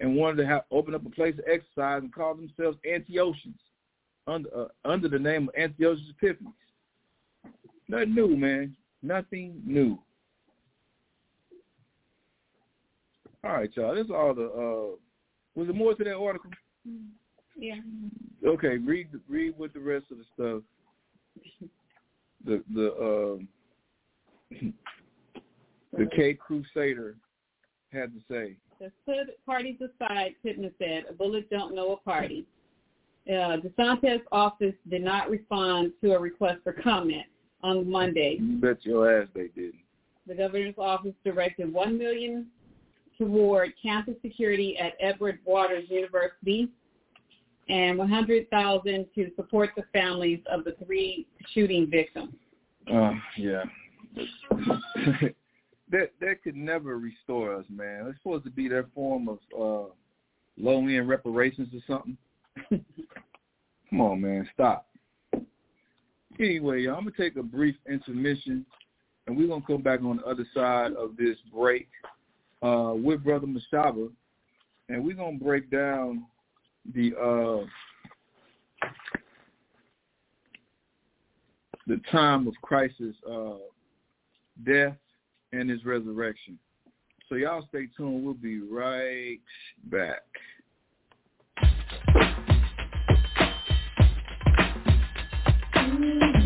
and wanted to have, open up a place of exercise and call themselves Antiochians under uh, under the name of Antiochus Epiphanes. Nothing new, man. Nothing new. All right, y'all. This is all the. Uh, was there more to that article? Yeah. Okay, read read with the rest of the stuff. The the uh, the K Crusader had to say. The put parties aside, Pittman said, a bullet don't know a party. Uh, DeSantis' office did not respond to a request for comment on Monday. You bet your ass they didn't. The governor's office directed one million toward campus security at Edward Waters University and 100,000 to support the families of the three shooting victims. Uh, yeah. that that could never restore us, man. It's supposed to be their form of uh low end reparations or something. Come on, man, stop. Anyway, y'all, I'm gonna take a brief intermission, and we're gonna come back on the other side of this break uh, with Brother Mashaba, and we're gonna break down the uh, the time of Christ's uh, death and his resurrection. So y'all stay tuned. We'll be right back. need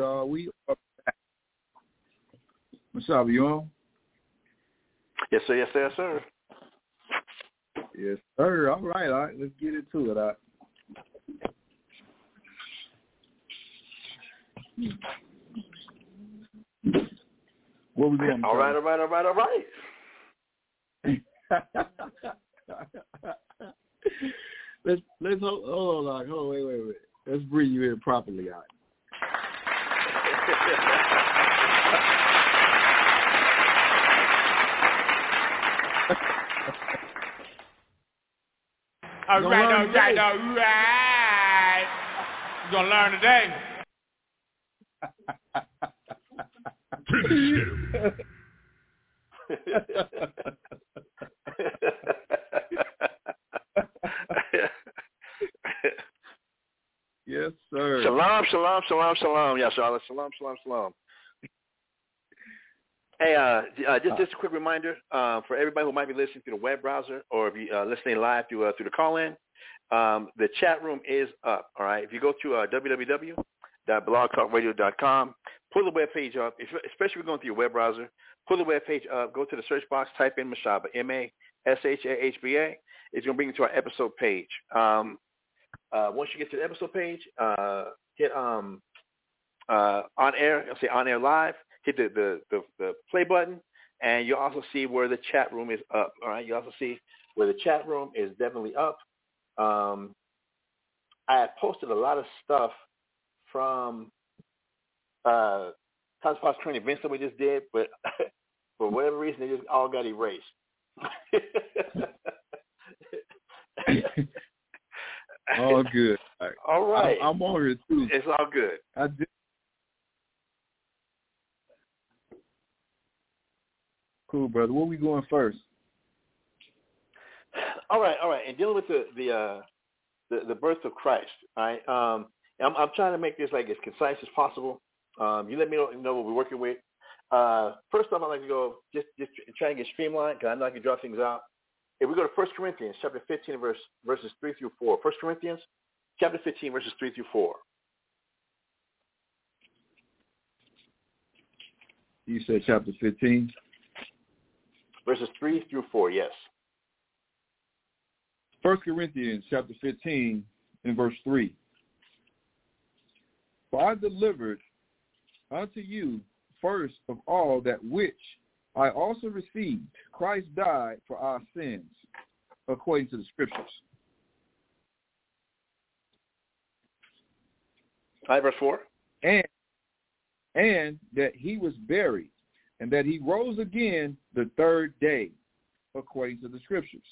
y'all. We are back. What's up, you on? Yes, sir. Yes, sir. Yes, sir. Yes, sir. All right, all right. Let's get into it. All right. What we doing? All right, all right, all right, all right. let's let's hold, hold on, hold on, wait, wait, wait. Let's bring you in properly, all right. All Gonna right, learn all today. right, all right. You're going to learn today. yes, Shalom, shalom, shalom, shalom. Yeah, shalom, shalom, shalom. Hey, uh, uh, just just a quick reminder uh, for everybody who might be listening through the web browser or if you uh, listening live through uh, through the call-in, um, the chat room is up. All right, if you go to uh, www.blogtalkradio.com, pull the web page up. If, especially if you're going through your web browser, pull the web page up. Go to the search box, type in Mashaba, M-A-S-H-A-H-B-A. It's going to bring you to our episode page. Um, uh, once you get to the episode page, uh, hit um, uh, on air. I'll say on air live. Hit the, the, the, the play button, and you'll also see where the chat room is up. All right, you also see where the chat room is definitely up. Um, I have posted a lot of stuff from uh, Top Spots training events that we just did, but for whatever reason, they just all got erased. All good. All right. I'm, I'm on here too. It's all good. I did. Cool, brother. Where we going first? All right, all right. And dealing with the the uh, the, the birth of Christ, all right. Um, I'm, I'm trying to make this like as concise as possible. Um, you let me know, know what we're working with. Uh, first off, I'd like to go just just try and get streamlined because I know I can draw things out. If we go to 1 Corinthians chapter 15, verse verses three through four. 1 Corinthians chapter 15, verses three through four. You said chapter 15. Verses three through four. Yes. First Corinthians chapter 15 and verse 3. For I delivered unto you first of all that which I also received. Christ died for our sins according to the scriptures. Five verse four. And and that he was buried, and that he rose again the third day, according to the scriptures.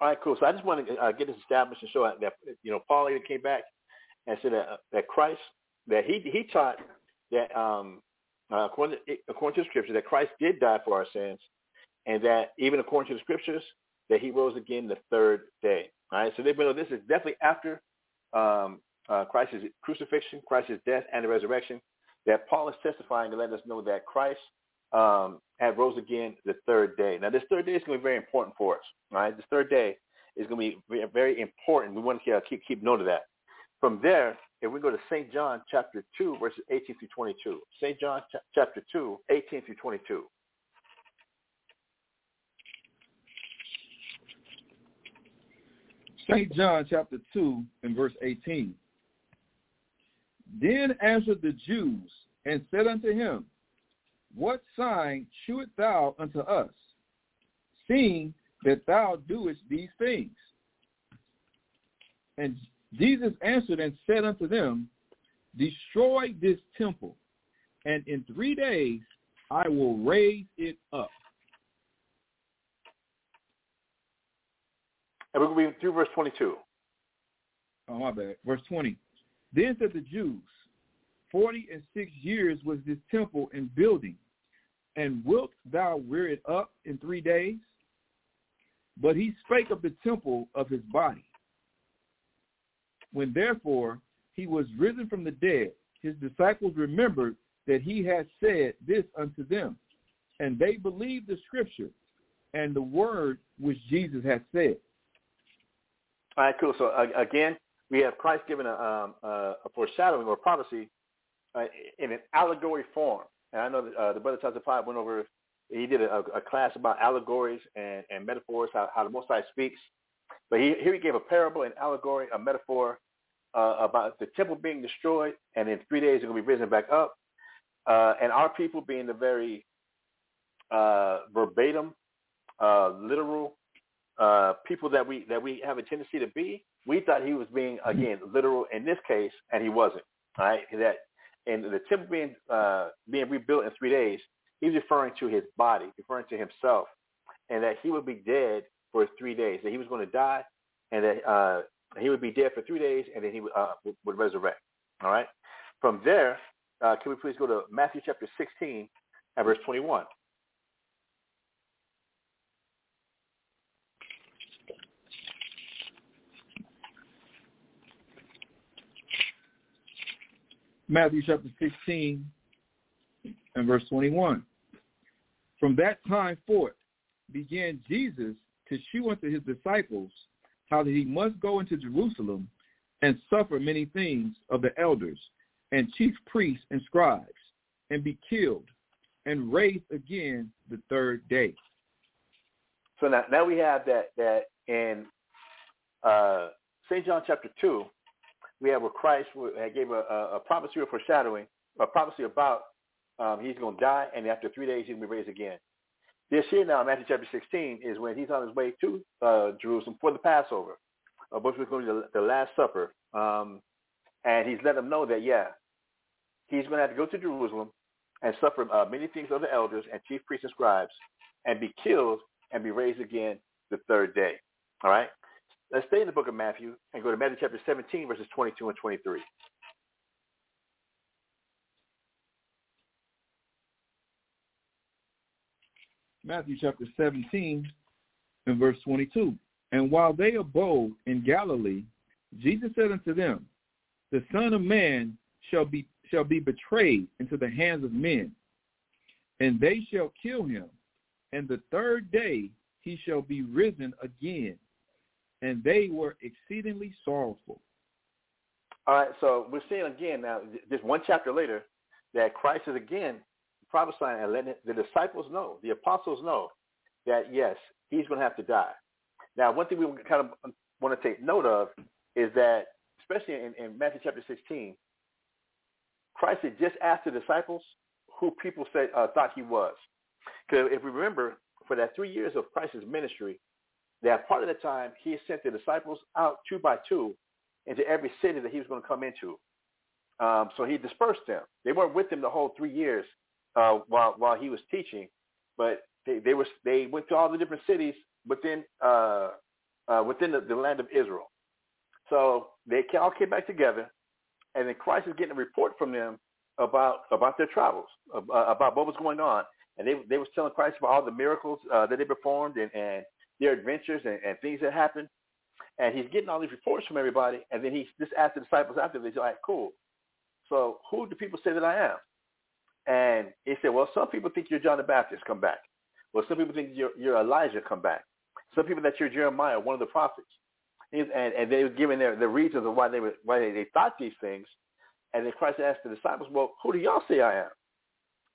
All right, cool. So I just want to uh, get this established and show that you know Paul even came back and said that, that Christ that he he taught that um, uh, according to, according to the scripture that Christ did die for our sins, and that even according to the scriptures that he rose again the third day. All right, so they know this is definitely after um, uh, Christ's crucifixion, Christ's death, and the resurrection. That Paul is testifying to let us know that Christ um, had rose again the third day. Now, this third day is going to be very important for us. All right, this third day is going to be very, important. We want to keep keep note of that. From there, if we go to St. John chapter 2, verses 18 through 22. St. John ch- chapter 2, 18 through 22. St. John chapter 2 and verse 18. Then answered the Jews and said unto him, What sign shewest thou unto us, seeing that thou doest these things? And Jesus answered and said unto them, Destroy this temple, and in three days I will raise it up. And we're going to be through verse 22. Oh, my bad. Verse 20. Then said the Jews, Forty and six years was this temple in building, and wilt thou rear it up in three days? But he spake of the temple of his body. When therefore he was risen from the dead, his disciples remembered that he had said this unto them, and they believed the scripture and the word which Jesus had said. All right, cool. So uh, again, we have Christ giving a, um, a, a foreshadowing or prophecy uh, in an allegory form. And I know that, uh, the brother Tasha Five went over. He did a, a class about allegories and, and metaphors, how, how the Most High speaks. But he, here he gave a parable, an allegory, a metaphor uh, about the temple being destroyed, and in three days it's going to be risen back up, uh, and our people being the very uh, verbatim, uh, literal uh, people that we that we have a tendency to be. We thought he was being again literal in this case, and he wasn't. All right, that and the temple being uh, being rebuilt in three days, he's referring to his body, referring to himself, and that he would be dead for three days. That he was going to die, and that uh, he would be dead for three days, and then he uh, would, would resurrect. All right. From there, uh, can we please go to Matthew chapter 16 and verse 21? Matthew chapter 16 and verse 21. From that time forth began Jesus to shew unto his disciples how that he must go into Jerusalem and suffer many things of the elders and chief priests and scribes and be killed and raised again the third day. So now, now we have that that in uh, St. John chapter 2, we have where Christ gave a, a, a prophecy or foreshadowing, a prophecy about um, he's going to die, and after three days he's going to be raised again. This here now, Matthew chapter 16, is when he's on his way to uh, Jerusalem for the Passover, uh, which was going to be the, the Last Supper. Um, and he's let them know that, yeah, he's going to have to go to Jerusalem and suffer uh, many things of the elders and chief priests and scribes and be killed and be raised again the third day. All right? Let's stay in the book of Matthew and go to Matthew chapter 17, verses 22 and 23. Matthew chapter 17 and verse 22. And while they abode in Galilee, Jesus said unto them, The Son of Man shall be shall be betrayed into the hands of men, and they shall kill him, and the third day he shall be risen again and they were exceedingly sorrowful. All right, so we're seeing again now, just one chapter later, that Christ is again prophesying and letting the disciples know, the apostles know, that yes, he's going to have to die. Now, one thing we kind of want to take note of is that, especially in, in Matthew chapter 16, Christ had just asked the disciples who people said uh, thought he was. Because if we remember, for that three years of Christ's ministry, that part of the time he sent the disciples out two by two into every city that he was going to come into. Um, so he dispersed them. They weren't with him the whole three years uh, while while he was teaching, but they, they were they went to all the different cities within uh, uh, within the, the land of Israel. So they all came back together, and then Christ is getting a report from them about about their travels, about what was going on, and they they was telling Christ about all the miracles uh, that they performed and, and their adventures and, and things that happened. And he's getting all these reports from everybody. And then he just asked the disciples after, they're like, cool. So who do people say that I am? And he said, well, some people think you're John the Baptist, come back. Well, some people think you're, you're Elijah, come back. Some people that you're Jeremiah, one of the prophets. And, and they were giving their, the reasons of why they were, why they, they thought these things. And then Christ asked the disciples, well, who do y'all say I am?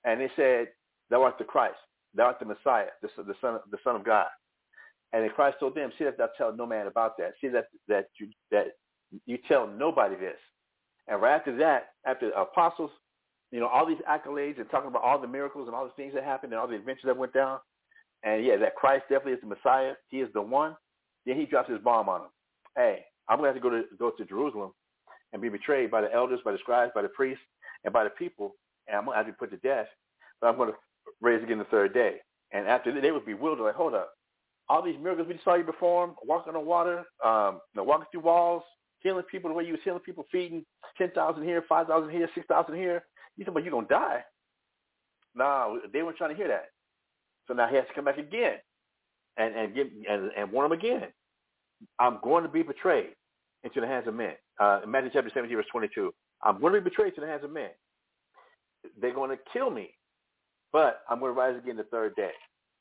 And they said, thou art the Christ. Thou art the Messiah, the, the, son, the son of God. And then Christ told them, see that thou tell no man about that. See that, that, you, that you tell nobody this. And right after that, after the apostles, you know, all these accolades and talking about all the miracles and all the things that happened and all the adventures that went down, and yeah, that Christ definitely is the Messiah. He is the one. Then he drops his bomb on them. Hey, I'm going to have to go to go to Jerusalem and be betrayed by the elders, by the scribes, by the priests, and by the people, and I'm going to have to be put to death. But I'm going to raise again the third day. And after that, they be bewildered, like, hold up, all these miracles we saw you perform, walking on water, um, you know, walking through walls, healing people the way you was healing people, feeding 10,000 here, 5,000 here, 6,000 here. You said, but you're going to die. No, they weren't trying to hear that. So now he has to come back again and, and, give, and, and warn them again. I'm going to be betrayed into the hands of men. Uh, Matthew chapter 17, verse 22. I'm going to be betrayed to the hands of men. They're going to kill me, but I'm going to rise again the third day.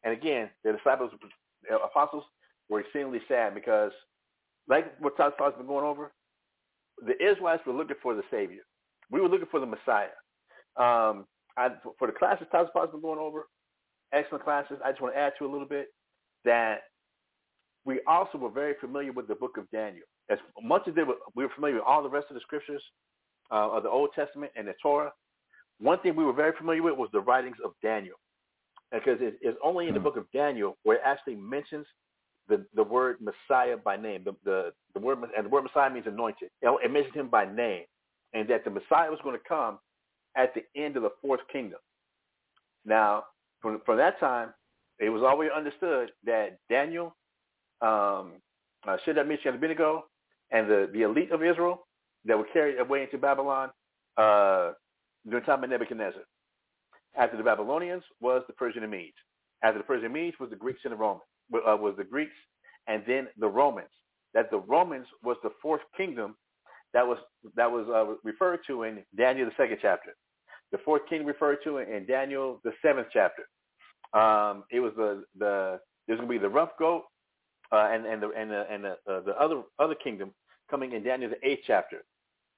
And again, the disciples the apostles were exceedingly sad because, like what Todd has been going over, the Israelites were looking for the Savior. We were looking for the Messiah. Um, I, for the classes Tyler has been going over, excellent classes. I just want to add to a little bit that we also were very familiar with the book of Daniel. As much as they were, we were familiar with all the rest of the scriptures uh, of the Old Testament and the Torah. One thing we were very familiar with was the writings of Daniel, because it, it's only in the hmm. book of Daniel where it actually mentions the, the word Messiah by name. The, the, the word and the word Messiah means anointed. It mentions him by name, and that the Messiah was going to come at the end of the fourth kingdom. Now, from, from that time, it was always understood that Daniel, um, uh, Shadrach, Meshach, and Abednego, and the, the elite of Israel that were carried away into Babylon uh, during the time of Nebuchadnezzar. After the Babylonians was the Persian and Medes. After the Persian and Medes was the Greeks and the Romans, uh, was the Greeks, and then the Romans. That the Romans was the fourth kingdom that was that was uh, referred to in Daniel the second chapter. The fourth king referred to in Daniel the seventh chapter. Um, it was the the there's going to be the rough goat uh, and and the and the and the, uh, the other other kingdom coming in Daniel the eighth chapter.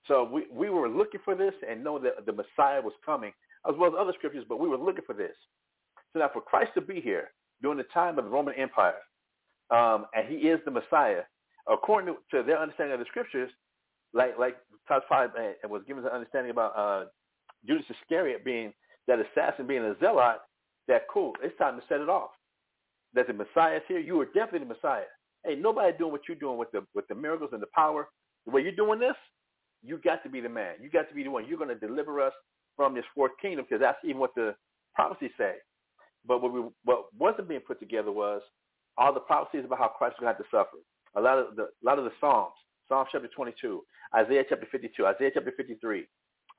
So we we were looking for this and know that the Messiah was coming as well as other scriptures, but we were looking for this. So now for Christ to be here during the time of the Roman Empire, um, and he is the Messiah, according to, their understanding of the scriptures, like like Todd Five uh, was given an understanding about uh, Judas Iscariot being that assassin being a zealot, that cool, it's time to set it off. That the Messiah is here. You are definitely the Messiah. Hey, nobody doing what you're doing with the with the miracles and the power. The way you're doing this, you got to be the man. You got to be the one. You're going to deliver us from this fourth kingdom because that's even what the prophecies say. But what, we, what wasn't being put together was all the prophecies about how Christ was going to have to suffer. A lot of the a lot of the Psalms, Psalm chapter 22, Isaiah chapter 52, Isaiah chapter 53,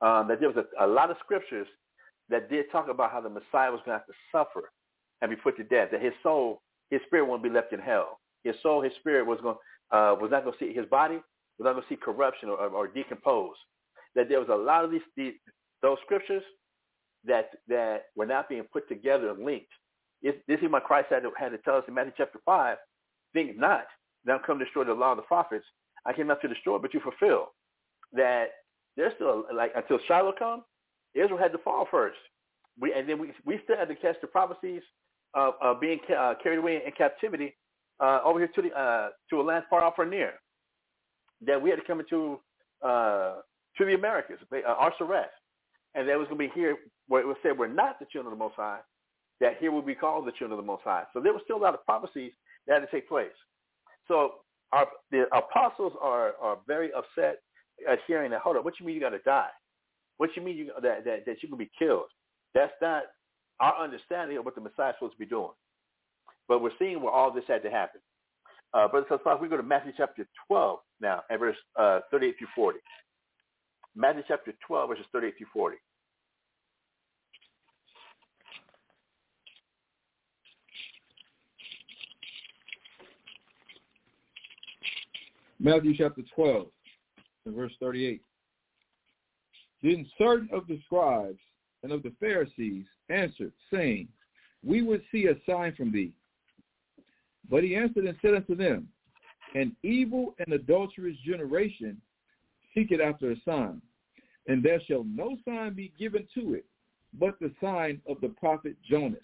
um, that there was a, a lot of scriptures that did talk about how the Messiah was going to have to suffer and be put to death. That his soul, his spirit won't be left in hell. His soul, his spirit was going uh, was not going to see his body was not going to see corruption or, or, decompose. That there was a lot of these, these those scriptures that that were not being put together and linked. this is what Christ had to, had to tell us in Matthew chapter five. Think not I'm come destroy the law of the prophets. I came not to destroy, but to fulfill. That there's still like until Shiloh come, Israel had to fall first. We and then we we still had to catch the prophecies of, of being uh, carried away in captivity uh, over here to the uh, to a land far off or near. That we had to come into uh, to the Americas, uh, Arsareth, and that was going to be here where it was said we're not the children of the Most High. That here will be called the children of the Most High. So there was still a lot of prophecies that had to take place. So our, the apostles are are very upset uh, hearing that. Hold up, what you mean you got to die? What you mean you, that, that, that you can be killed? That's not our understanding of what the Messiah is supposed to be doing. But we're seeing where all this had to happen. Uh, Brother Saspas, we go to Matthew chapter 12 now, and verse uh, 38 through 40. Matthew chapter 12, verses 38 through 40. Matthew chapter 12, and verse 38. Then certain of the scribes and of the Pharisees answered, saying, We would see a sign from thee. But he answered and said unto them, An evil and adulterous generation seeketh after a sign, and there shall no sign be given to it, but the sign of the prophet Jonas.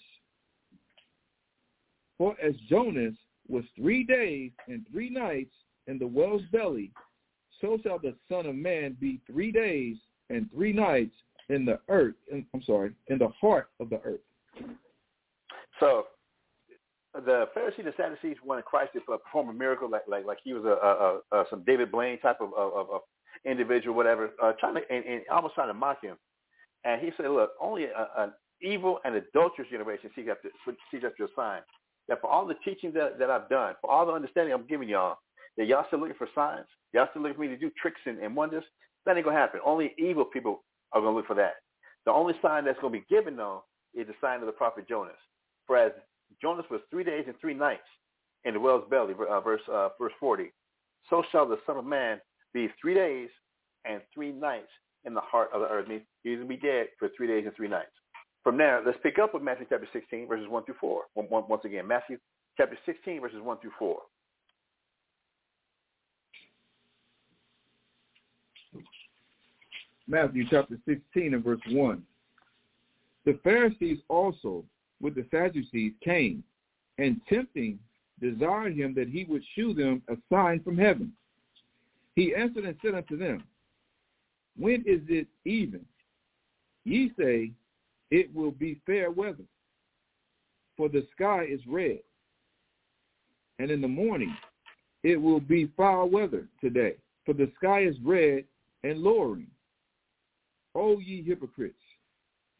For as Jonas was three days and three nights in the whale's belly, so shall the Son of Man be three days and three nights in the earth. In, I'm sorry, in the heart of the earth. So the Pharisees and Sadducees wanted Christ to perform a miracle, like like like he was a, a, a some David Blaine type of, of, of individual, whatever, uh, trying to and, and almost trying to mock him. And he said, "Look, only a, an evil and adulterous generation seeks after seeks after a sign. That for all the teaching that, that I've done, for all the understanding I'm giving y'all, that y'all still looking for signs, y'all still looking for me to do tricks and, and wonders. That ain't gonna happen. Only evil people are going to look for that. The only sign that's going to be given, though, is the sign of the prophet Jonas. For as Jonas was three days and three nights in the whale's belly, uh, verse uh, verse 40, so shall the Son of Man be three days and three nights in the heart of the earth. He's going to be dead for three days and three nights. From there, let's pick up with Matthew chapter 16, verses 1 through 4. Once again, Matthew chapter 16, verses 1 through 4. Matthew chapter 16 and verse 1. The Pharisees also with the Sadducees came, and tempting desired him that he would shew them a sign from heaven. He answered and said unto them, When is it even? Ye say, It will be fair weather, for the sky is red. And in the morning it will be foul weather today, for the sky is red and lowering. O ye hypocrites,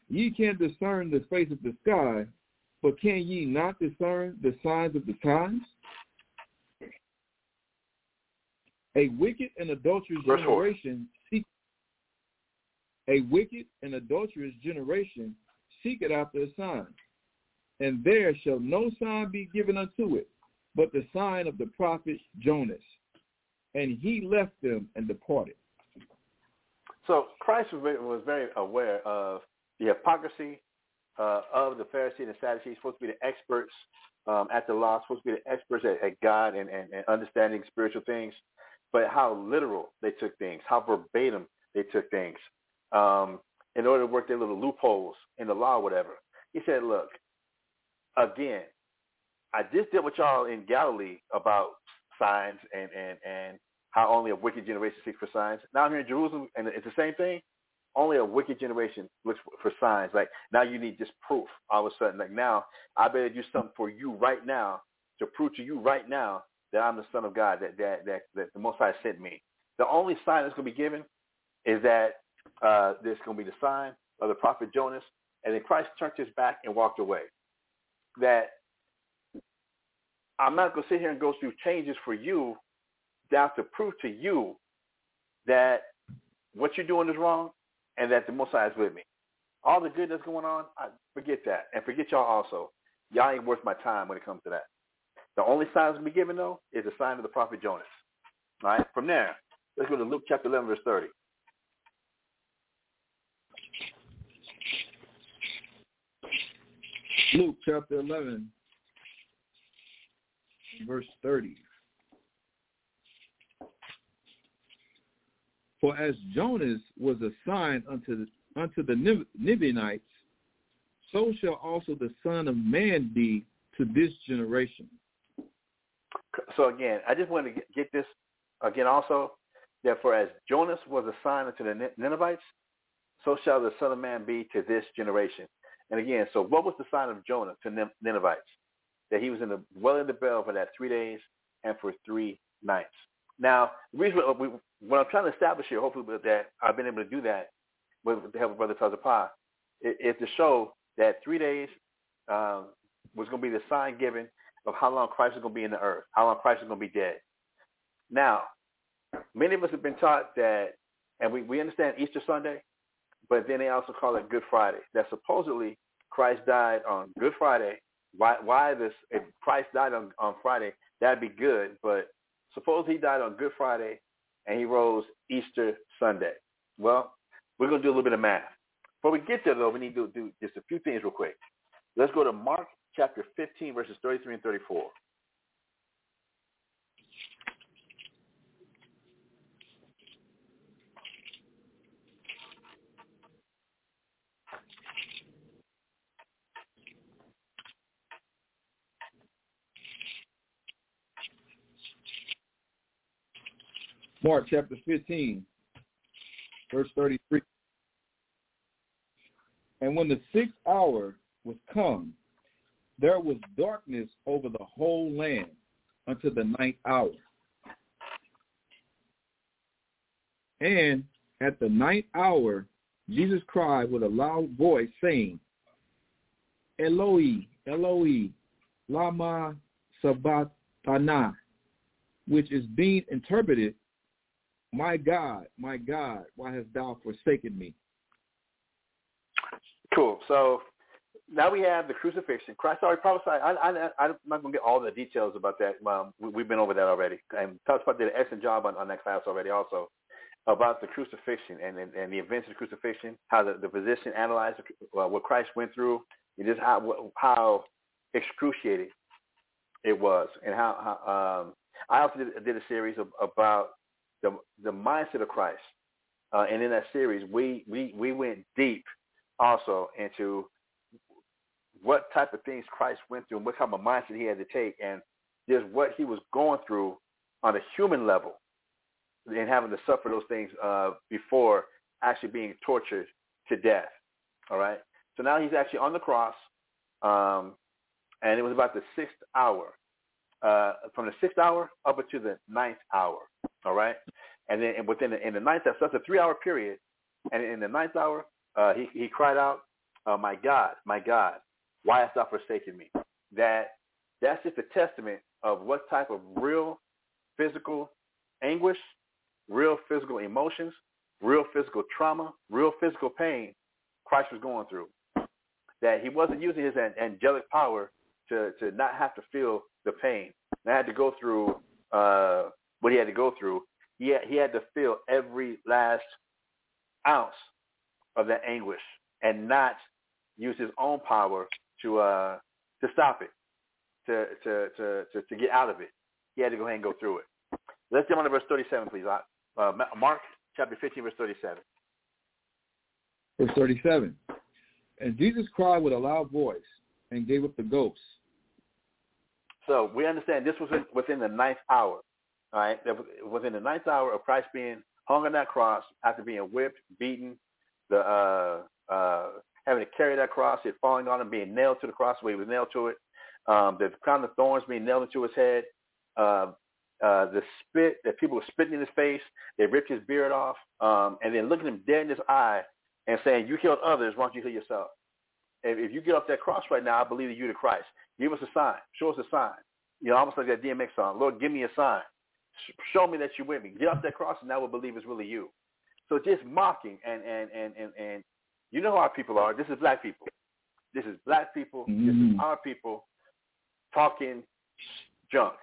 ye can discern the face of the sky, but can ye not discern the signs of the times? A wicked and adulterous Verse generation seek a wicked and adulterous generation seeketh after a sign, and there shall no sign be given unto it, but the sign of the prophet Jonas. And he left them and departed. So Christ was very, aware of the hypocrisy uh, of the Pharisees and Sadducees, supposed to be the experts um, at the law, supposed to be the experts at, at God and, and, and understanding spiritual things, but how literal they took things, how verbatim they took things um, in order to work their little loopholes in the law or whatever. He said, look, again, I just did with y'all in Galilee about signs and, and, and how only a wicked generation seeks for signs. Now I'm here in Jerusalem, and it's the same thing. Only a wicked generation looks for, signs. Like now you need just proof. All of a sudden, like now I better do something for you right now to prove to you right now that I'm the Son of God, that that that, that the Most High sent me. The only sign that's going to be given is that uh, there's going to be the sign of the prophet Jonas, and then Christ turned his back and walked away. That I'm not going to sit here and go through changes for you that to prove to you that what you're doing is wrong and that the Most High is with me. All the good that's going on, I forget that. And forget y'all also. Y'all ain't worth my time when it comes to that. The only sign that's going to be given, though, is the sign of the prophet Jonas. All right? From there, let's go to Luke chapter 11, verse 30. Luke chapter 11, verse 30. For as Jonas was a sign unto the, unto the Ninevites, so shall also the Son of Man be to this generation. So again, I just want to get this again also, that for as Jonas was a sign unto the Ninevites, so shall the Son of Man be to this generation. And again, so what was the sign of Jonah to Ninevites? That he was in the well in the bell for that three days and for three nights. Now, the reason we, what I'm trying to establish here, hopefully that I've been able to do that with the help of Brother Tazapah, is to show that three days um, was going to be the sign given of how long Christ is going to be in the earth, how long Christ is going to be dead. Now, many of us have been taught that, and we, we understand Easter Sunday, but then they also call it Good Friday. That supposedly Christ died on Good Friday. Why, why this, if Christ died on, on Friday, that'd be good, but suppose he died on Good Friday and he rose Easter Sunday. Well, we're going to do a little bit of math. Before we get there, though, we need to do just a few things real quick. Let's go to Mark chapter 15, verses 33 and 34. Mark chapter 15, verse 33. And when the sixth hour was come, there was darkness over the whole land unto the ninth hour. And at the ninth hour, Jesus cried with a loud voice, saying, Eloi, Eloi, lama sabachthani, which is being interpreted, my God, my God, why hast thou forsaken me? Cool. So now we have the crucifixion. Christ already prophesied. I, I'm not going to get all the details about that. Um, we, have been over that already. And Todd did an excellent job on, on that class already also about the crucifixion and, and, and the events of the crucifixion, how the, the physician analyzed uh, what Christ went through, and just how, how excruciating it was. And how, how um, I also did, did a series of, about the, the mindset of Christ uh, and in that series, we, we, we went deep also into what type of things Christ went through and what type of mindset he had to take and just what he was going through on a human level and having to suffer those things uh, before actually being tortured to death. All right. So now he's actually on the cross, um, and it was about the sixth hour, uh, from the sixth hour up to the ninth hour. All right. And then and within the, in the ninth hour, so that's a three-hour period, and in the ninth hour, uh, he he cried out, uh, "My God, my God, why hast thou forsaken me?" That that's just a testament of what type of real physical anguish, real physical emotions, real physical trauma, real physical pain Christ was going through. That he wasn't using his angelic power to, to not have to feel the pain. Not had to go through uh, what he had to go through. He had, he had to feel every last ounce of that anguish and not use his own power to uh, to stop it, to, to, to, to, to get out of it. He had to go ahead and go through it. Let's jump on to verse 37, please. Uh, Mark chapter 15, verse 37. Verse 37. And Jesus cried with a loud voice and gave up the ghost. So we understand this was within the ninth hour. All right, within the ninth hour of Christ being hung on that cross after being whipped, beaten, the uh, uh, having to carry that cross, it falling on him, being nailed to the cross where he was nailed to it, um, the crown of thorns being nailed into his head, uh, uh, the spit that people were spitting in his face. They ripped his beard off, um, and then looking him dead in his eye and saying, "You killed others. Why don't you kill yourself? If, if you get off that cross right now, I believe that you're the Christ. Give us a sign. Show us a sign. You know, almost like that DMX song. Lord, give me a sign. Show me that you're with me. Get off that cross, and I will believe it's really you. So just mocking and and and and and you know how our people are. This is black people. This is black people. Mm-hmm. This is mm-hmm. our people talking junk,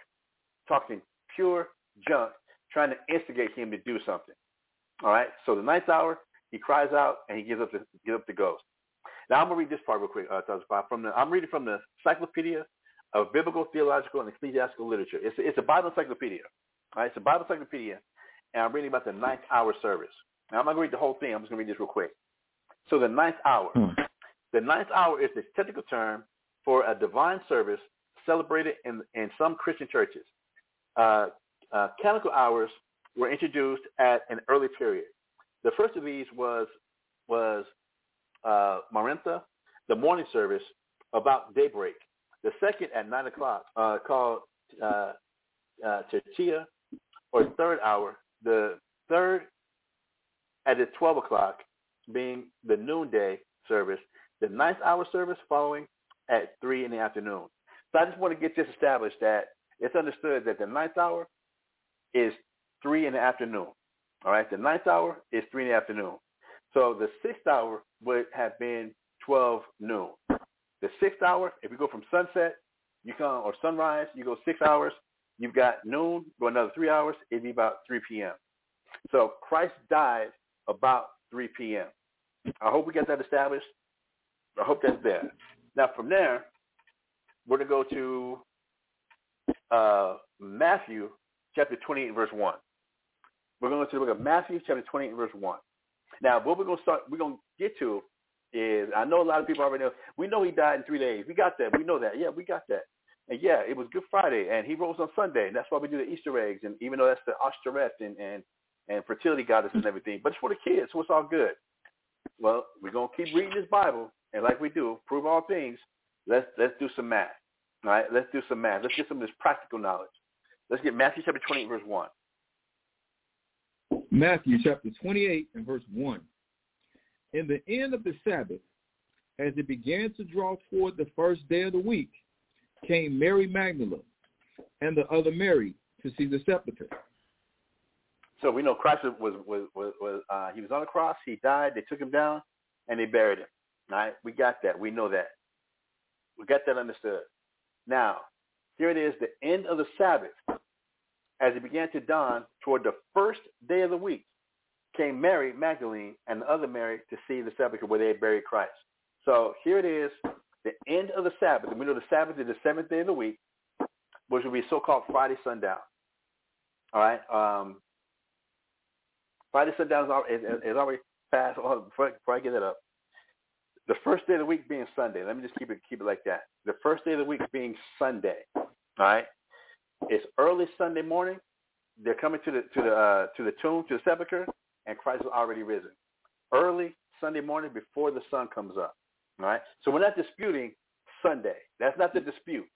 talking pure junk, trying to instigate him to do something. All right. So the ninth hour, he cries out and he gives up the gives up the ghost. Now I'm gonna read this part real quick, uh, from the I'm reading from the Encyclopedia of Biblical, Theological, and Ecclesiastical Literature. It's a, it's a Bible encyclopedia. All right, it's a Bible encyclopedia, and I'm reading about the ninth hour service. Now I'm not gonna read the whole thing. I'm just gonna read this real quick. So the ninth hour. Hmm. The ninth hour is the technical term for a divine service celebrated in in some Christian churches uh, uh, canonical hours were introduced at an early period. The first of these was was uh, Maranatha, the morning service about daybreak. The second at nine o'clock, uh, called uh, uh, Tertia, or third hour. The third at the twelve o'clock, being the noonday service. The ninth hour service following at three in the afternoon. So I just want to get this established that it's understood that the ninth hour is three in the afternoon. All right, the ninth hour is three in the afternoon. So the sixth hour would have been 12 noon. The sixth hour, if you go from sunset, you come or sunrise, you go six hours. You've got noon, go another three hours. It'd be about 3 p.m. So Christ died about 3 p.m. I hope we get that established. I hope that's there. Now from there, we're going to go to uh, Matthew chapter 28 verse 1. We're going to look at Matthew chapter 28 verse 1. Now, what we're going to start, we're going to get to is, I know a lot of people already know, we know he died in three days. We got that. We know that. Yeah, we got that. And yeah, it was Good Friday, and he rose on Sunday, and that's why we do the Easter eggs, and even though that's the Ashtoreth and, and, and fertility goddess and everything, but it's for the kids, so it's all good. Well, we're to keep reading this Bible, and like we do, prove all things, let's, let's do some math. All right, let's do some math. Let's get some of this practical knowledge. Let's get Matthew chapter 28, verse 1. Matthew chapter 28 and verse 1. In the end of the Sabbath, as it began to draw toward the first day of the week, came Mary Magdalene and the other Mary to see the sepulchre. So we know Christ was was was, was uh, he was on the cross. He died. They took him down, and they buried him. Right, we got that. We know that. We got that understood. Now, here it is, the end of the Sabbath. As it began to dawn toward the first day of the week, came Mary Magdalene and the other Mary to see the sepulchre where they had buried Christ. So here it is, the end of the Sabbath. And we know the Sabbath is the seventh day of the week, which will be so-called Friday sundown. All right. Um, Friday sundown is, is, is already past. Oh, before, before I get that up, the first day of the week being Sunday. Let me just keep it keep it like that. The first day of the week being Sunday. All right. It's early Sunday morning. They're coming to the to the uh, to the tomb to the sepulcher, and Christ is already risen. Early Sunday morning before the sun comes up. All right. So we're not disputing Sunday. That's not the dispute.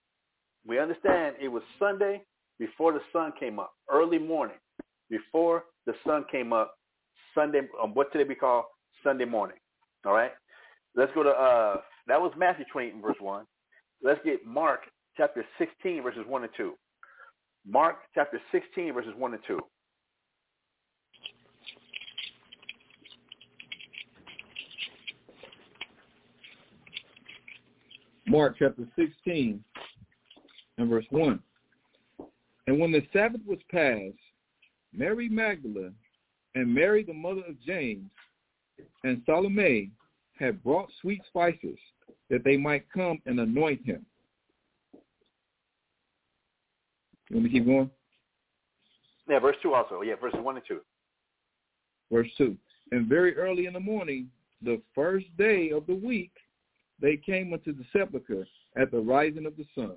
We understand it was Sunday before the sun came up, early morning, before the sun came up, Sunday. Um, what today we call Sunday morning. All right. Let's go to uh, that was Matthew 28 and verse one. Let's get Mark chapter 16 verses one and two. Mark chapter 16 verses one and two. Mark chapter 16 and verse 1. And when the Sabbath was passed, Mary Magdalene and Mary the mother of James and Salome had brought sweet spices that they might come and anoint him. Let me keep going? Yeah, verse 2 also. Yeah, verses 1 and 2. Verse 2. And very early in the morning, the first day of the week, they came unto the sepulchre at the rising of the sun.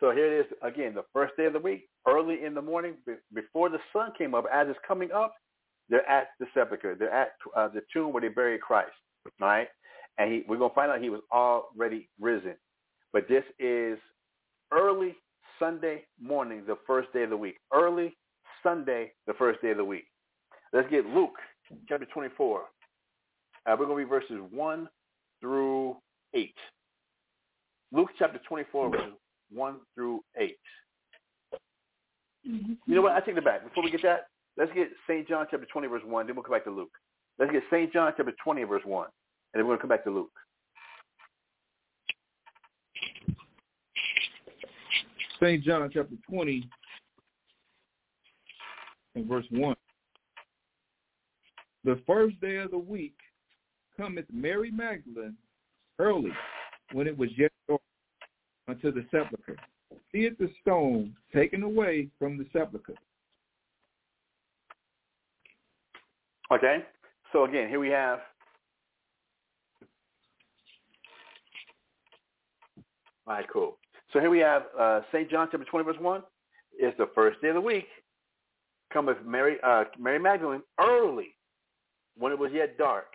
So here it is again, the first day of the week, early in the morning, before the sun came up. As it's coming up, they're at the sepulcher. They're at uh, the tomb where they buried Christ. Right, and he, we're gonna find out he was already risen. But this is early Sunday morning, the first day of the week. Early Sunday, the first day of the week. Let's get Luke chapter 24. Uh, we're going to read verses 1 through 8. Luke chapter 24, verses 1 through 8. Mm-hmm. You know what? I take it back. Before we get that, let's get St. John chapter 20, verse 1. Then we'll come back to Luke. Let's get St. John chapter 20, verse 1. And then we're going to come back to Luke. St. John chapter 20 and verse 1. The first day of the week cometh Mary Magdalene early, when it was yet dark, unto the sepulchre. Seeth the stone taken away from the sepulchre. Okay. So again, here we have All right, cool. So here we have uh, St. John chapter 20, verse 1. It's the first day of the week. Cometh Mary, uh, Mary Magdalene early, when it was yet dark,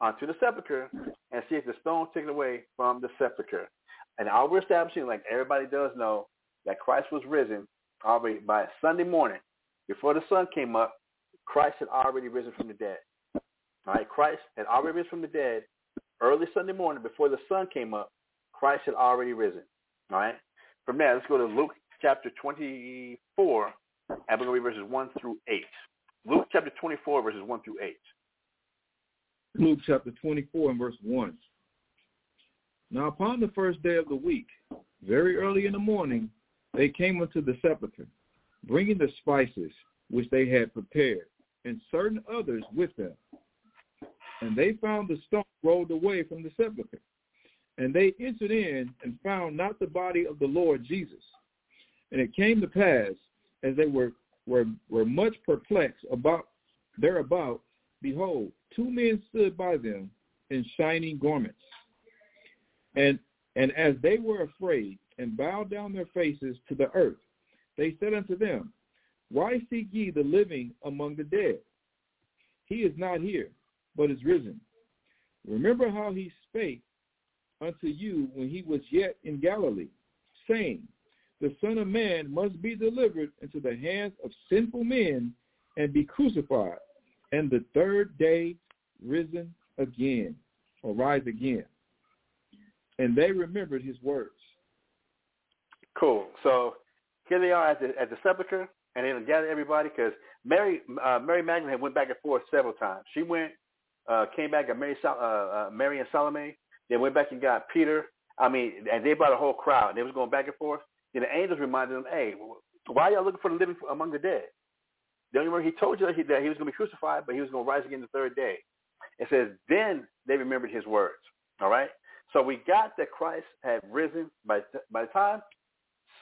unto the sepulchre, and see if the stone taken away from the sepulchre. And all we're establishing, like everybody does know, that Christ was risen already by Sunday morning. Before the sun came up, Christ had already risen from the dead. All right, Christ had already risen from the dead early Sunday morning before the sun came up. Christ had already risen. All right. From there, let's go to Luke chapter 24, and we're going to read verses 1 through 8. Luke chapter 24, verses 1 through 8. Luke chapter 24 and verse 1. Now upon the first day of the week, very early in the morning, they came unto the sepulchre, bringing the spices which they had prepared, and certain others with them. And they found the stone rolled away from the sepulchre. And they entered in and found not the body of the Lord Jesus. And it came to pass, as they were, were, were much perplexed about thereabout, behold, two men stood by them in shining garments. And and as they were afraid and bowed down their faces to the earth, they said unto them, Why seek ye the living among the dead? He is not here, but is risen. Remember how he spake unto you when he was yet in Galilee, saying, The Son of Man must be delivered into the hands of sinful men and be crucified, and the third day risen again, or rise again. And they remembered his words. Cool. So here they are at the at the sepulcher, and they gathered everybody because Mary uh, Mary Magdalene went back and forth several times. She went, uh, came back, got Mary uh, uh, Mary and Salome. Then went back and got Peter. I mean, and they brought a whole crowd. They was going back and forth. Then the angels reminded them, "Hey, why are y'all looking for the living among the dead?" Don't you remember he told you that he, that he was going to be crucified, but he was going to rise again the third day. It says, then they remembered his words. All right? So we got that Christ had risen by, by the time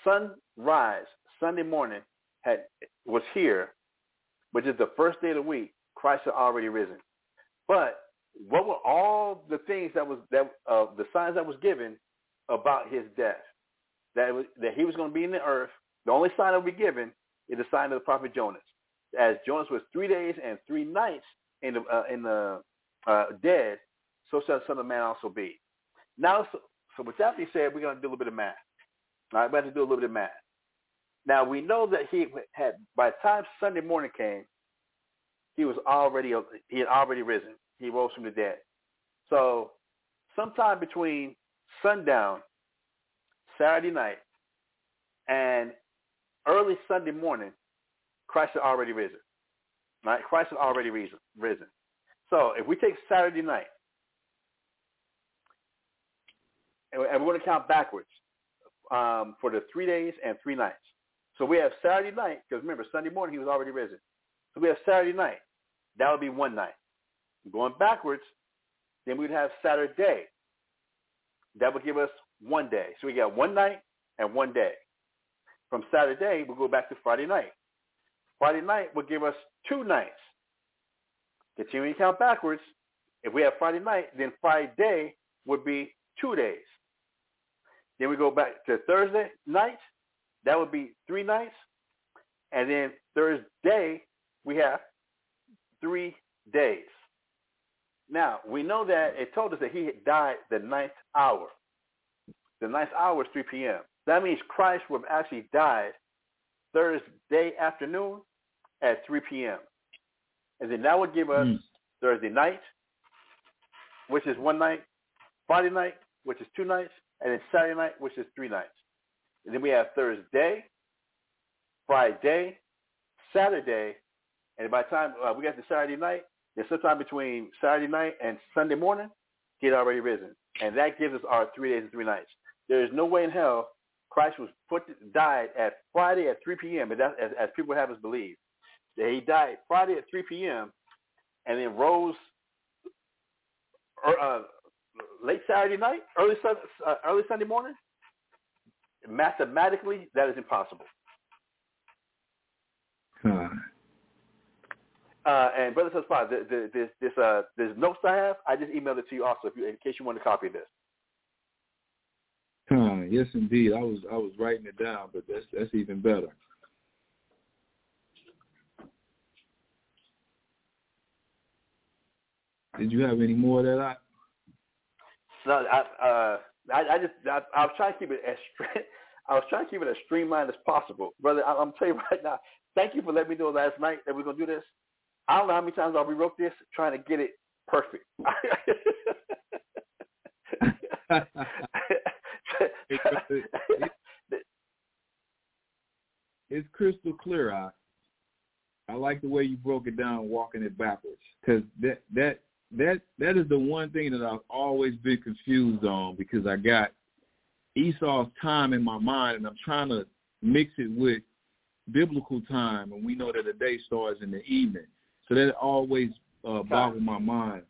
sunrise, Sunday morning, had was here. which is the first day of the week, Christ had already risen. But what were all the things that was that uh, the signs that was given about his death? That was, that he was going to be in the earth. The only sign that will be given is the sign of the prophet Jonas, as Jonas was three days and three nights in the uh, in the uh, dead. So shall the Son of Man also be. Now, so, so with that being said, we're going to do a little bit of math. All right, we have to do a little bit of math. Now we know that he had by the time Sunday morning came, he was already he had already risen. He rose from the dead. So sometime between sundown, Saturday night, and early Sunday morning, Christ had already risen. Right? Christ had already risen. So if we take Saturday night, and we're going to count backwards um, for the three days and three nights. So we have Saturday night, because remember, Sunday morning he was already risen. So we have Saturday night. That would be one night. Going backwards, then we'd have Saturday. That would give us one day. So we got one night and one day. From Saturday, we'll go back to Friday night. Friday night will give us two nights. Continuing to count backwards, if we have Friday night, then Friday would be two days. Then we go back to Thursday night. That would be three nights. And then Thursday, we have three days. Now, we know that it told us that he had died the ninth hour. The ninth hour is 3 p.m. That means Christ would have actually died Thursday afternoon at 3 p.m. And then that would give us mm. Thursday night, which is one night, Friday night, which is two nights, and then Saturday night, which is three nights. And then we have Thursday, Friday, Saturday, and by the time uh, we get to Saturday night, then sometime between Saturday night and Sunday morning, he had already risen. And that gives us our three days and three nights. There is no way in hell Christ was put died at Friday at 3 p.m. But as, as people have us believe that he died Friday at 3 p.m. and then rose uh, late Saturday night, early uh, early Sunday morning. Mathematically, that is impossible. Huh. Uh, and brother says, the, the, this this uh this notes I have, I just emailed it to you also, if you, in case you want to copy this. Huh, yes, indeed. I was I was writing it down, but that's that's even better. Did you have any more of that? I... No, I uh I, I just I, I was trying to keep it as I was trying to keep it as streamlined as possible, brother. I, I'm telling you right now. Thank you for letting me know last night that we're gonna do this. I don't know how many times I rewrote this trying to get it perfect. it's crystal clear. I I like the way you broke it down, walking it backwards, because that that that that is the one thing that I've always been confused on because I got Esau's time in my mind, and I'm trying to mix it with biblical time, and we know that the day starts in the evening, so that always uh, boggled my mind.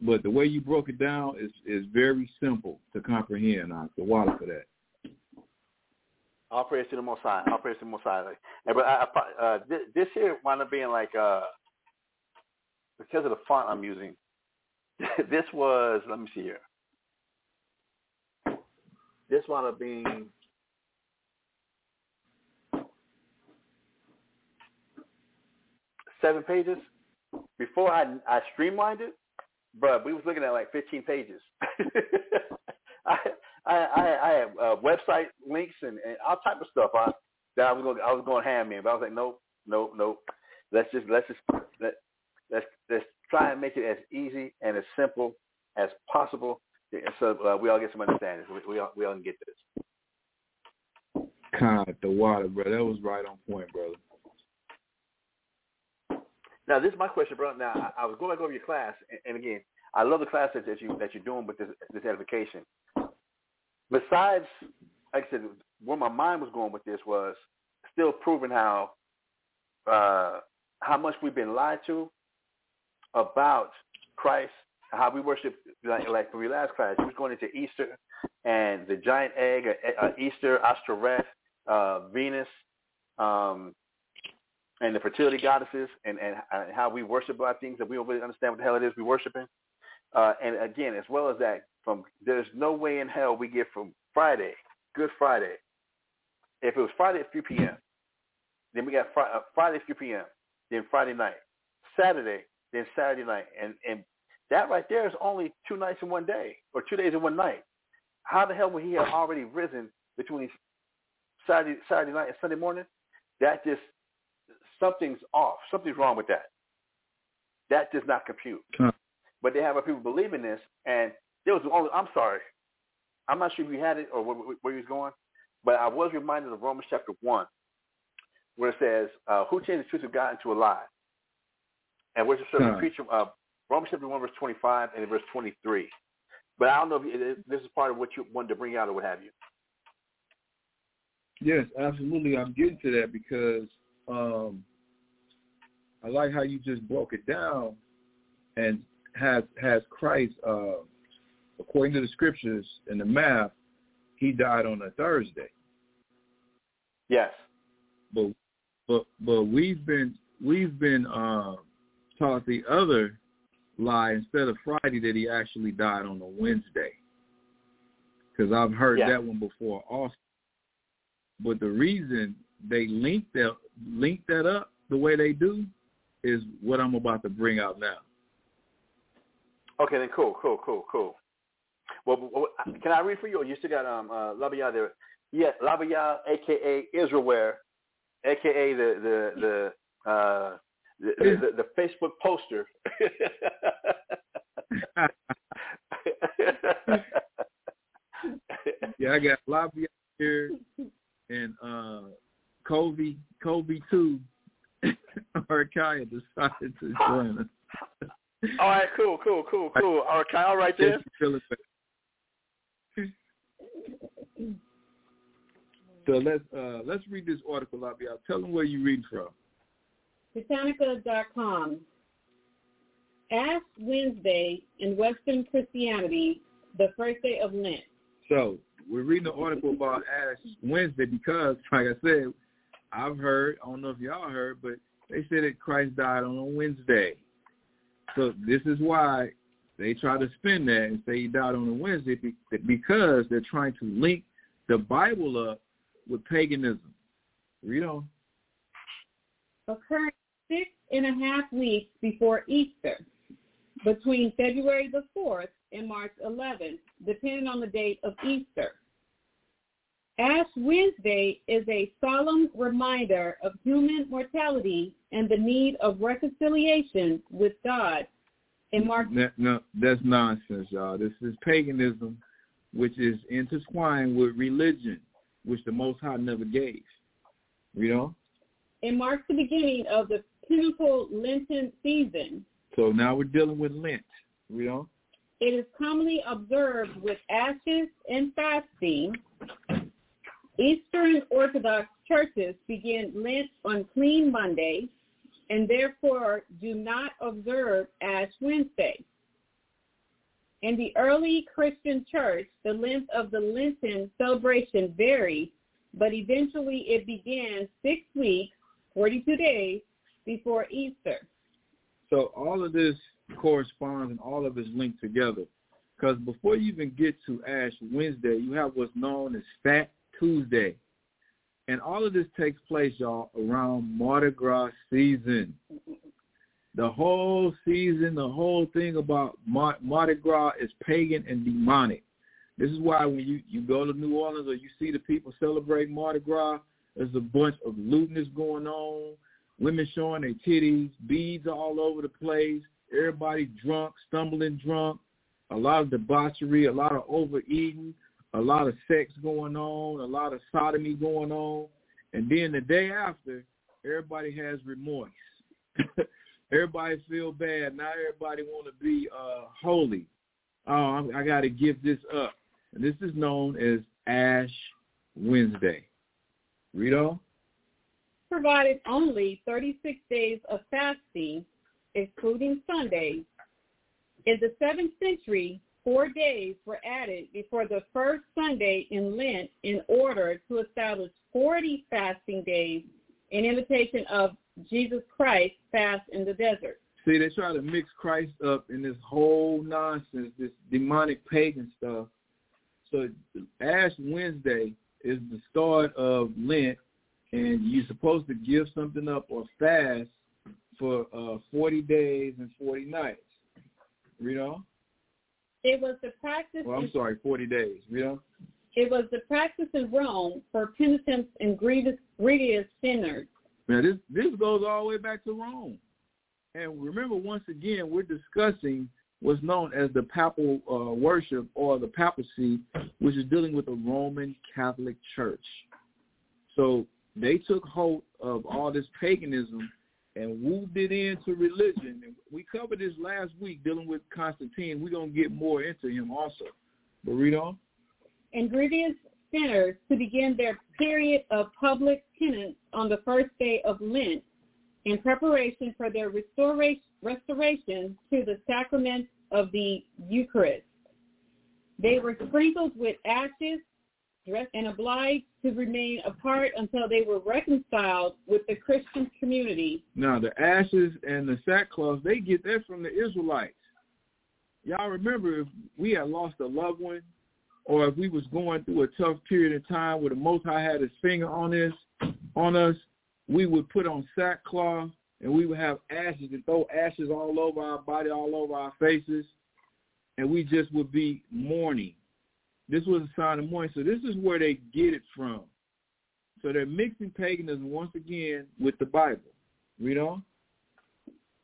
But the way you broke it down is is very simple to comprehend. I the water for that. All praise to the Most High. All praise to the Most High. But I, uh, this, this here wound up being like uh, because of the font I'm using. this was let me see here. This wound up being seven pages. Before I I streamlined it, but we was looking at like 15 pages. I, I I I have uh, website links and, and all type of stuff I, that I was going I was going ham in, but I was like, nope, nope, nope. Let's just let's just let let's let's try and make it as easy and as simple as possible, so uh, we all get some understanding. We, we all we all can get this. God, the water, bro. That was right on point, brother. Now, this is my question, bro. Now, I, I was going back over your class, and, and again, I love the class that, that you that you're doing with this this edification. Besides, like I said, where my mind was going with this was still proving how uh, how much we've been lied to about Christ, how we worship. Like, like your last class, you was going into Easter and the giant egg, uh, uh Easter, Ashtoreth, uh, Venus, um, and the fertility goddesses and, and, and how we worship our things that we don't really understand what the hell it is we're worshiping. Uh, and again, as well as that, from there's no way in hell we get from Friday, Good Friday. If it was Friday at 3 p.m., then we got fr- uh, Friday at 3 p.m., then Friday night, Saturday, then Saturday night, and and that right there is only two nights in one day or two days in one night. How the hell would he have already risen between Saturday Saturday night and Sunday morning? That just something's off. Something's wrong with that. That does not compute. But they have a people believing this, and there was only. I'm sorry, I'm not sure if you had it or where, where he was going, but I was reminded of Romans chapter one, where it says, uh, "Who changed the truth of God into a lie?" And we're just huh. preaching uh, Romans chapter one, verse 25, and verse 23. But I don't know if this is part of what you wanted to bring out or what have you. Yes, absolutely. I'm getting to that because um, I like how you just broke it down and has has Christ uh, according to the scriptures and the math, he died on a Thursday. Yes. But but but we've been we've been uh, taught the other lie instead of Friday that he actually died on a Wednesday. Because I've heard yeah. that one before also. But the reason they link that link that up the way they do is what I'm about to bring out now. Okay, then cool, cool, cool, cool. Well, can I read for you, or you still got um uh, Labaya there? Yeah, Labaya, aka Israelware, aka the the the uh the, the, the Facebook poster. yeah, I got Labaya here and uh Kobe Kobe two. Arkaya decided to join us. All right, cool, cool, cool, cool. Arkaya, all right there. So let's uh, let's read this article. Y'all. Tell them where you read from. Britannica.com. Ash Wednesday in Western Christianity, the first day of Lent. So we're reading the article about Ash Wednesday because, like I said, I've heard. I don't know if y'all heard, but they said that Christ died on a Wednesday. So this is why they try to spin that and say he died on a Wednesday because they're trying to link the Bible up with paganism. Read on. Occurring six and a half weeks before Easter, between February the 4th and March 11th, depending on the date of Easter. Ash Wednesday is a solemn reminder of human mortality and the need of reconciliation with God. And Mark, no, no, that's nonsense, y'all. This is paganism, which is intertwined with religion which the Most High never gave. You know? It marks the beginning of the pinnacle Lenten season. So now we're dealing with Lent. You know? It is commonly observed with ashes and fasting. Eastern Orthodox churches begin Lent on Clean Monday and therefore do not observe Ash Wednesday. In the early Christian church, the length of the Lenten celebration varied, but eventually it began six weeks, 42 days, before Easter. So all of this corresponds and all of it is linked together. Because before you even get to Ash Wednesday, you have what's known as Fat Tuesday. And all of this takes place, y'all, around Mardi Gras season the whole season, the whole thing about Mardi Gras is pagan and demonic. This is why when you, you go to New Orleans or you see the people celebrate Mardi Gras, there's a bunch of lewdness going on, women showing their titties, beads all over the place, everybody drunk, stumbling drunk, a lot of debauchery, a lot of overeating, a lot of sex going on, a lot of sodomy going on. And then the day after, everybody has remorse. Everybody feel bad. Now everybody want to be uh, holy. Oh, I'm, I got to give this up. And this is known as Ash Wednesday. Read on. Provided only 36 days of fasting, excluding Sundays. In the 7th century, four days were added before the first Sunday in Lent in order to establish 40 fasting days in imitation of Jesus Christ fast in the desert. See, they try to mix Christ up in this whole nonsense, this demonic pagan stuff. So Ash Wednesday is the start of Lent, and you're supposed to give something up or fast for uh, 40 days and 40 nights. Read on. It was the practice. Well, I'm sorry, 40 days. Read on. It was the practice in Rome for penitents and grievous, grievous sinners. Now this this goes all the way back to Rome, and remember once again we're discussing what's known as the papal uh, worship or the papacy, which is dealing with the Roman Catholic Church. So they took hold of all this paganism and moved it into religion. And we covered this last week dealing with Constantine. We're going to get more into him also. But read on. And grievous sinners to begin their period of public penance on the first day of Lent in preparation for their restoration, restoration to the sacrament of the Eucharist. They were sprinkled with ashes, and obliged to remain apart until they were reconciled with the Christian community. Now, the ashes and the sackcloth, they get that from the Israelites. Y'all remember if we had lost a loved one or if we was going through a tough period of time where the Most High had his finger on us, on us, we would put on sackcloth and we would have ashes and throw ashes all over our body, all over our faces, and we just would be mourning. This was a sign of mourning. So this is where they get it from. So they're mixing paganism once again with the Bible. Read on.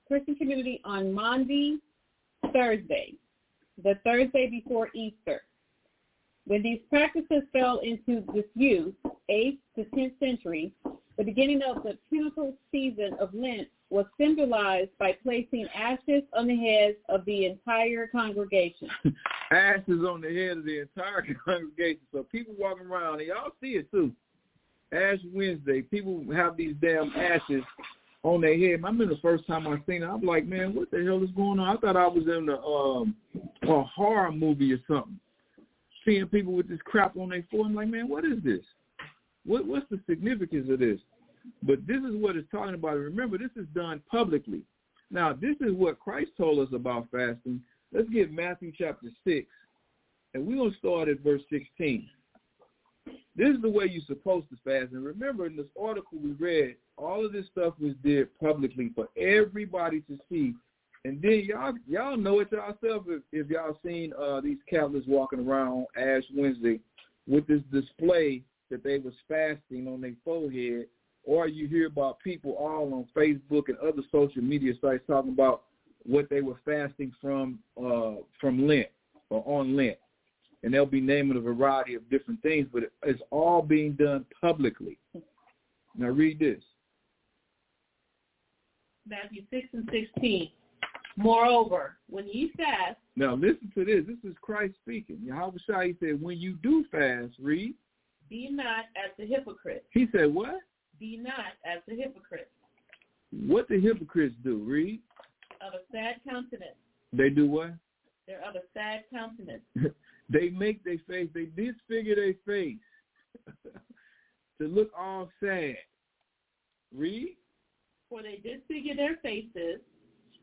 Christian community on Maundy Thursday, the Thursday before Easter. When these practices fell into disuse, 8th to 10th century, the beginning of the pinnacle season of Lent was symbolized by placing ashes on the heads of the entire congregation. ashes on the head of the entire congregation. So people walking around, and y'all see it too. Ash Wednesday, people have these damn ashes on their head. I remember the first time I seen it, I'm like, man, what the hell is going on? I thought I was in the um a horror movie or something. Seeing people with this crap on their forehead, I'm like, man, what is this? What what's the significance of this? But this is what it's talking about. Remember, this is done publicly. Now, this is what Christ told us about fasting. Let's get Matthew chapter 6, and we're going to start at verse 16. This is the way you're supposed to fast. And remember, in this article we read, all of this stuff was did publicly for everybody to see. And then y'all y'all know it yourself if, if y'all seen uh, these Catholics walking around Ash Wednesday with this display that they was fasting on their forehead or you hear about people all on Facebook and other social media sites talking about what they were fasting from uh, from Lent or on Lent, and they'll be naming a variety of different things, but it's all being done publicly. Now read this. Matthew 6 and 16. Moreover, when ye fast. Now listen to this. This is Christ speaking. Yahawashi said, when you do fast, read. Be not as the hypocrites. He said what? Be not as the hypocrites. What the hypocrites do, read. Of a sad countenance. They do what? They're of a sad countenance. they make their face, they disfigure their face to look all sad. Read. For they disfigure their faces,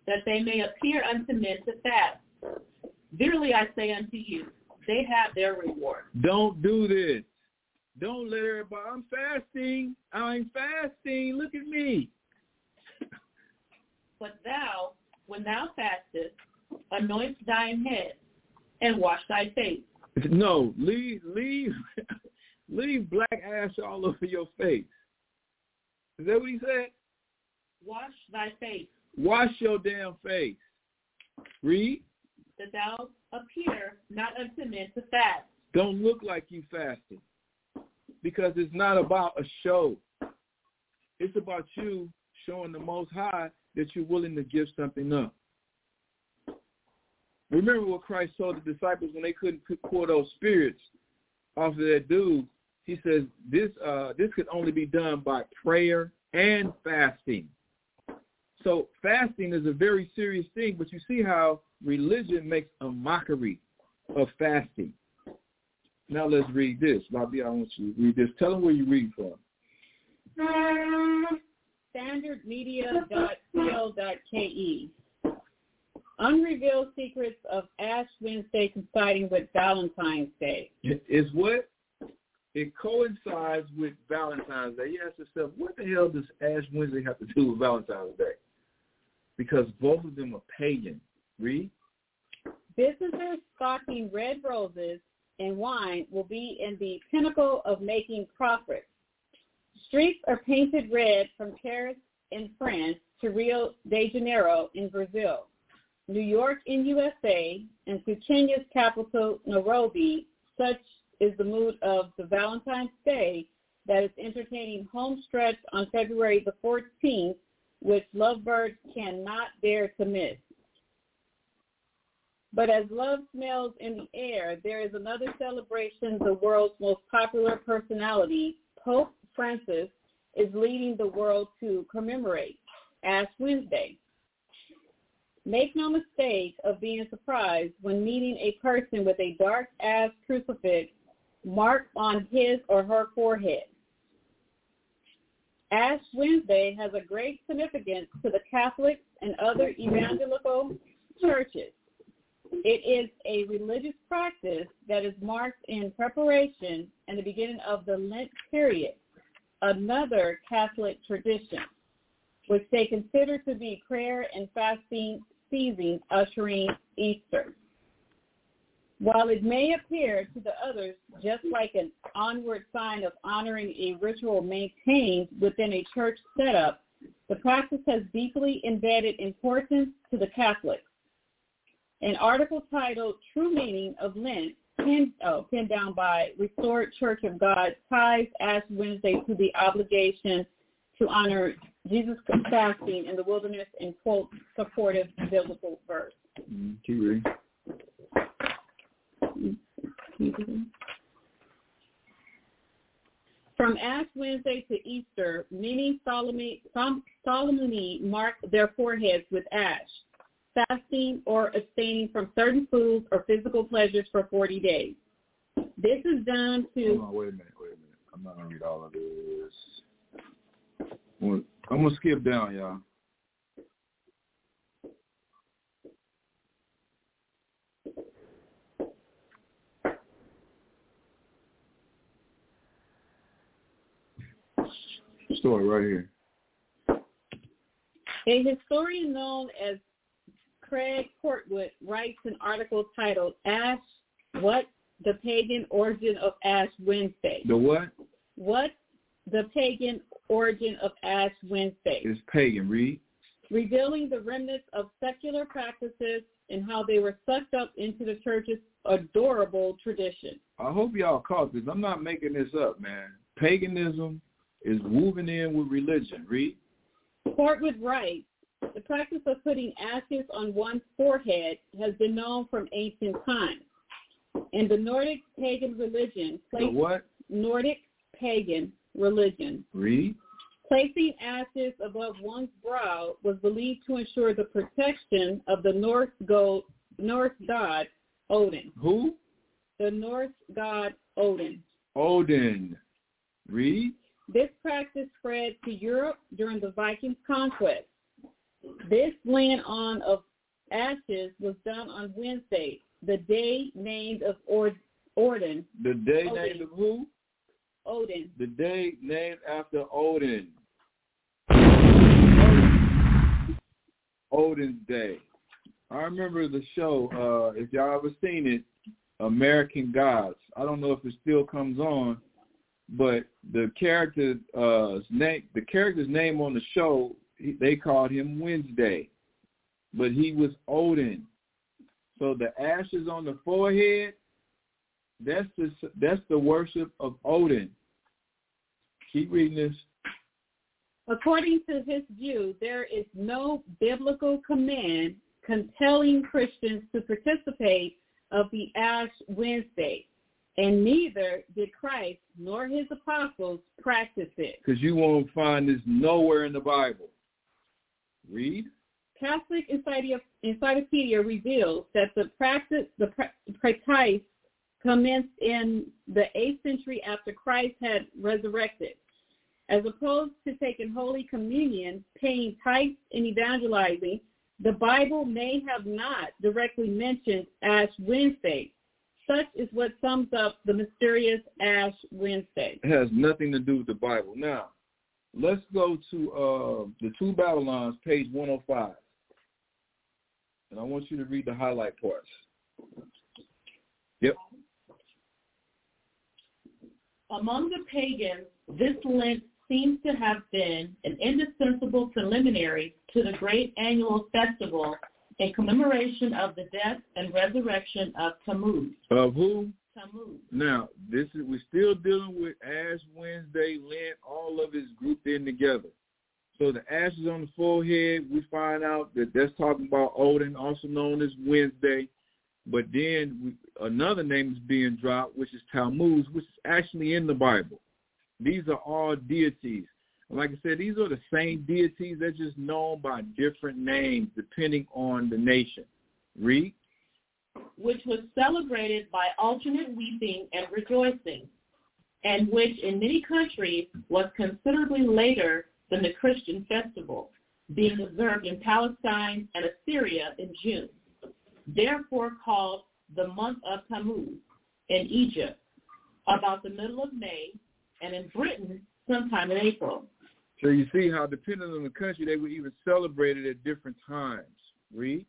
that they may appear unto men to fast. Verily I say unto you, they have their reward. Don't do this. Don't let everybody, I'm fasting. I'm fasting. Look at me. But thou, when thou fastest, anoint thine head and wash thy face. No, leave, leave, leave black ash all over your face. Is that what he said? Wash thy face. Wash your damn face. Read. That thou appear not unto men to fast. Don't look like you fasted because it's not about a show. It's about you showing the Most High that you're willing to give something up. Remember what Christ told the disciples when they couldn't pour those spirits off of that dude. He says this uh, this could only be done by prayer and fasting. So fasting is a very serious thing, but you see how religion makes a mockery of fasting. Now let's read this. Bobby, I want you to read this. Tell them where you read from. standardmedia.co.ke. Unrevealed secrets of Ash Wednesday coinciding with Valentine's Day. Is what? It coincides with Valentine's Day. You ask yourself, what the hell does Ash Wednesday have to do with Valentine's Day? Because both of them are pagan. Read. Businesses stocking red roses and wine will be in the pinnacle of making profits. Streets are painted red from Paris in France to Rio de Janeiro in Brazil. New York in USA, and to Kenya's capital, Nairobi, such is the mood of the Valentine's Day that is entertaining home stretch on February the 14th, which lovebirds cannot dare to miss. But as love smells in the air, there is another celebration the world's most popular personality, Pope Francis, is leading the world to commemorate, Ash Wednesday. Make no mistake of being surprised when meeting a person with a dark ash crucifix marked on his or her forehead. Ash Wednesday has a great significance to the Catholics and other evangelical churches. It is a religious practice that is marked in preparation and the beginning of the Lent period, another Catholic tradition, which they consider to be prayer and fasting season ushering Easter. While it may appear to the others just like an onward sign of honoring a ritual maintained within a church setup, the practice has deeply embedded importance to the Catholics. An article titled True Meaning of Lent, pinned, oh, pinned down by Restored Church of God, ties Ash Wednesday to the obligation to honor Jesus fasting in the wilderness and quote supportive biblical verse. Mm-hmm. Keep reading. From Ash Wednesday to Easter, many solemnly, solemnly mark their foreheads with ash, fasting or abstaining from certain foods or physical pleasures for 40 days. This is done to... Hold on, wait a minute, wait a minute. I'm not going to read all of this. I'm gonna skip down, y'all. Story right here. A historian known as Craig Portwood writes an article titled Ash, What the Pagan Origin of Ash Wednesday. The what? What the pagan origin of Ash Wednesday. It's pagan, read. Revealing the remnants of secular practices and how they were sucked up into the church's adorable tradition. I hope y'all caught this. I'm not making this up, man. Paganism is woven in with religion. Read. Portwood writes, the practice of putting ashes on one's forehead has been known from ancient times. In the Nordic pagan religion, the what? Nordic pagan religion. Read. Placing ashes above one's brow was believed to ensure the protection of the Norse, god, Norse god Odin. Who? The Norse god Odin. Odin. Read. This practice spread to Europe during the Vikings conquest. This laying on of ashes was done on Wednesday, the day named of Odin. The day Odin. named of who? Odin. The day named after Odin. Odin's Day. I remember the show, uh, if y'all ever seen it, American Gods. I don't know if it still comes on, but the character uh, name, the character's name on the show, they called him Wednesday, but he was Odin. So the ashes on the forehead that's the that's the worship of Odin. Keep reading this. According to his view, there is no biblical command compelling Christians to participate of the Ash Wednesday, and neither did Christ nor his apostles practice it. Because you won't find this nowhere in the Bible. Read. Catholic Encyclopedia reveals that the practice, the practice commenced in the 8th century after Christ had resurrected. As opposed to taking Holy Communion, paying tithes, and evangelizing, the Bible may have not directly mentioned Ash Wednesday. Such is what sums up the mysterious Ash Wednesday. It has nothing to do with the Bible. Now, let's go to uh, the two Babylons, page 105. And I want you to read the highlight parts. Yep. Among the pagans, this Lent seems to have been an indispensable preliminary to the great annual festival in commemoration of the death and resurrection of Tammuz. Of who? Tammuz. Now, this is we're still dealing with Ash Wednesday, Lent, all of it's grouped in together. So the ashes on the forehead, we find out that that's talking about Odin, also known as Wednesday. But then we, another name is being dropped, which is Tammuz, which is actually in the Bible. These are all deities. Like I said, these are the same deities. They're just known by different names depending on the nation. Read. Which was celebrated by alternate weeping and rejoicing, and which in many countries was considerably later than the Christian festival, being observed in Palestine and Assyria in June. Therefore called the month of Tammuz in Egypt about the middle of May and in Britain sometime in April. So you see how depending on the country, they were even celebrated at different times. Read.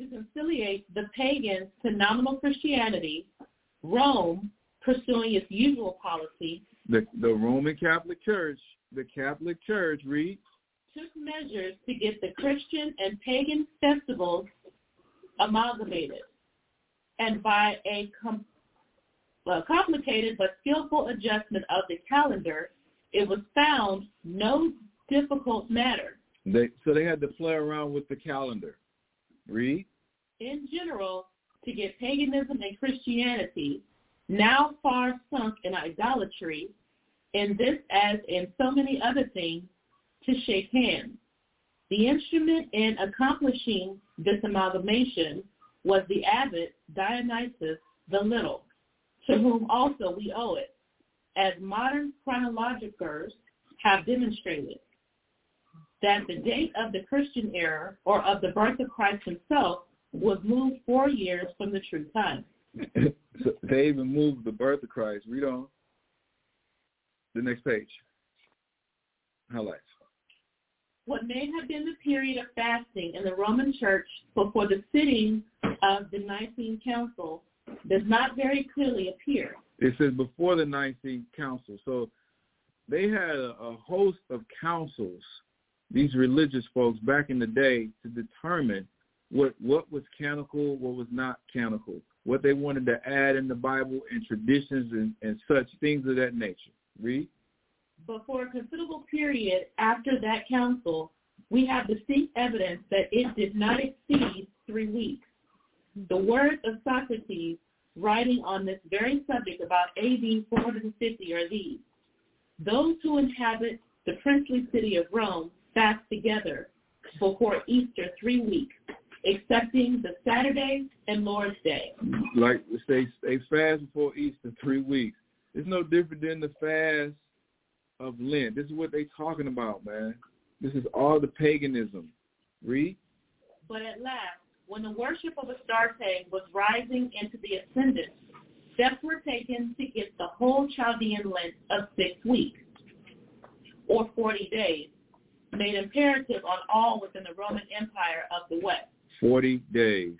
To conciliate the pagans to nominal Christianity, Rome, pursuing its usual policy, the, the Roman Catholic Church, the Catholic Church, read, took measures to get the Christian and pagan festivals amalgamated. And by a com- a complicated but skillful adjustment of the calendar, it was found no difficult matter. They, so they had to play around with the calendar. Read. In general, to get paganism and Christianity, now far sunk in idolatry, in this as in so many other things, to shake hands. The instrument in accomplishing this amalgamation was the abbot Dionysius the Little, to whom also we owe it, as modern chronologers have demonstrated, that the date of the Christian era or of the birth of Christ himself was moved four years from the true time. so they even moved the birth of Christ. Read on. The next page. Highlights. What may have been the period of fasting in the Roman Church before the sitting of the Nicene Council does not very clearly appear. It says before the Nicene Council. So they had a, a host of councils, these religious folks back in the day, to determine what what was canonical, what was not canonical, what they wanted to add in the Bible and traditions and, and such things of that nature. Read. But for a considerable period after that council, we have distinct evidence that it did not exceed three weeks. The words of Socrates writing on this very subject about AD 450 are these. Those who inhabit the princely city of Rome fast together before Easter three weeks, excepting the Saturday and Lord's Day. Like they they fast before Easter three weeks. It's no different than the fast of Lent. This is what they're talking about, man. This is all the paganism. Read. But at last, when the worship of Astarte was rising into the ascendant, steps were taken to get the whole Chaldean Lent of six weeks, or 40 days, made imperative on all within the Roman Empire of the West. 40 days.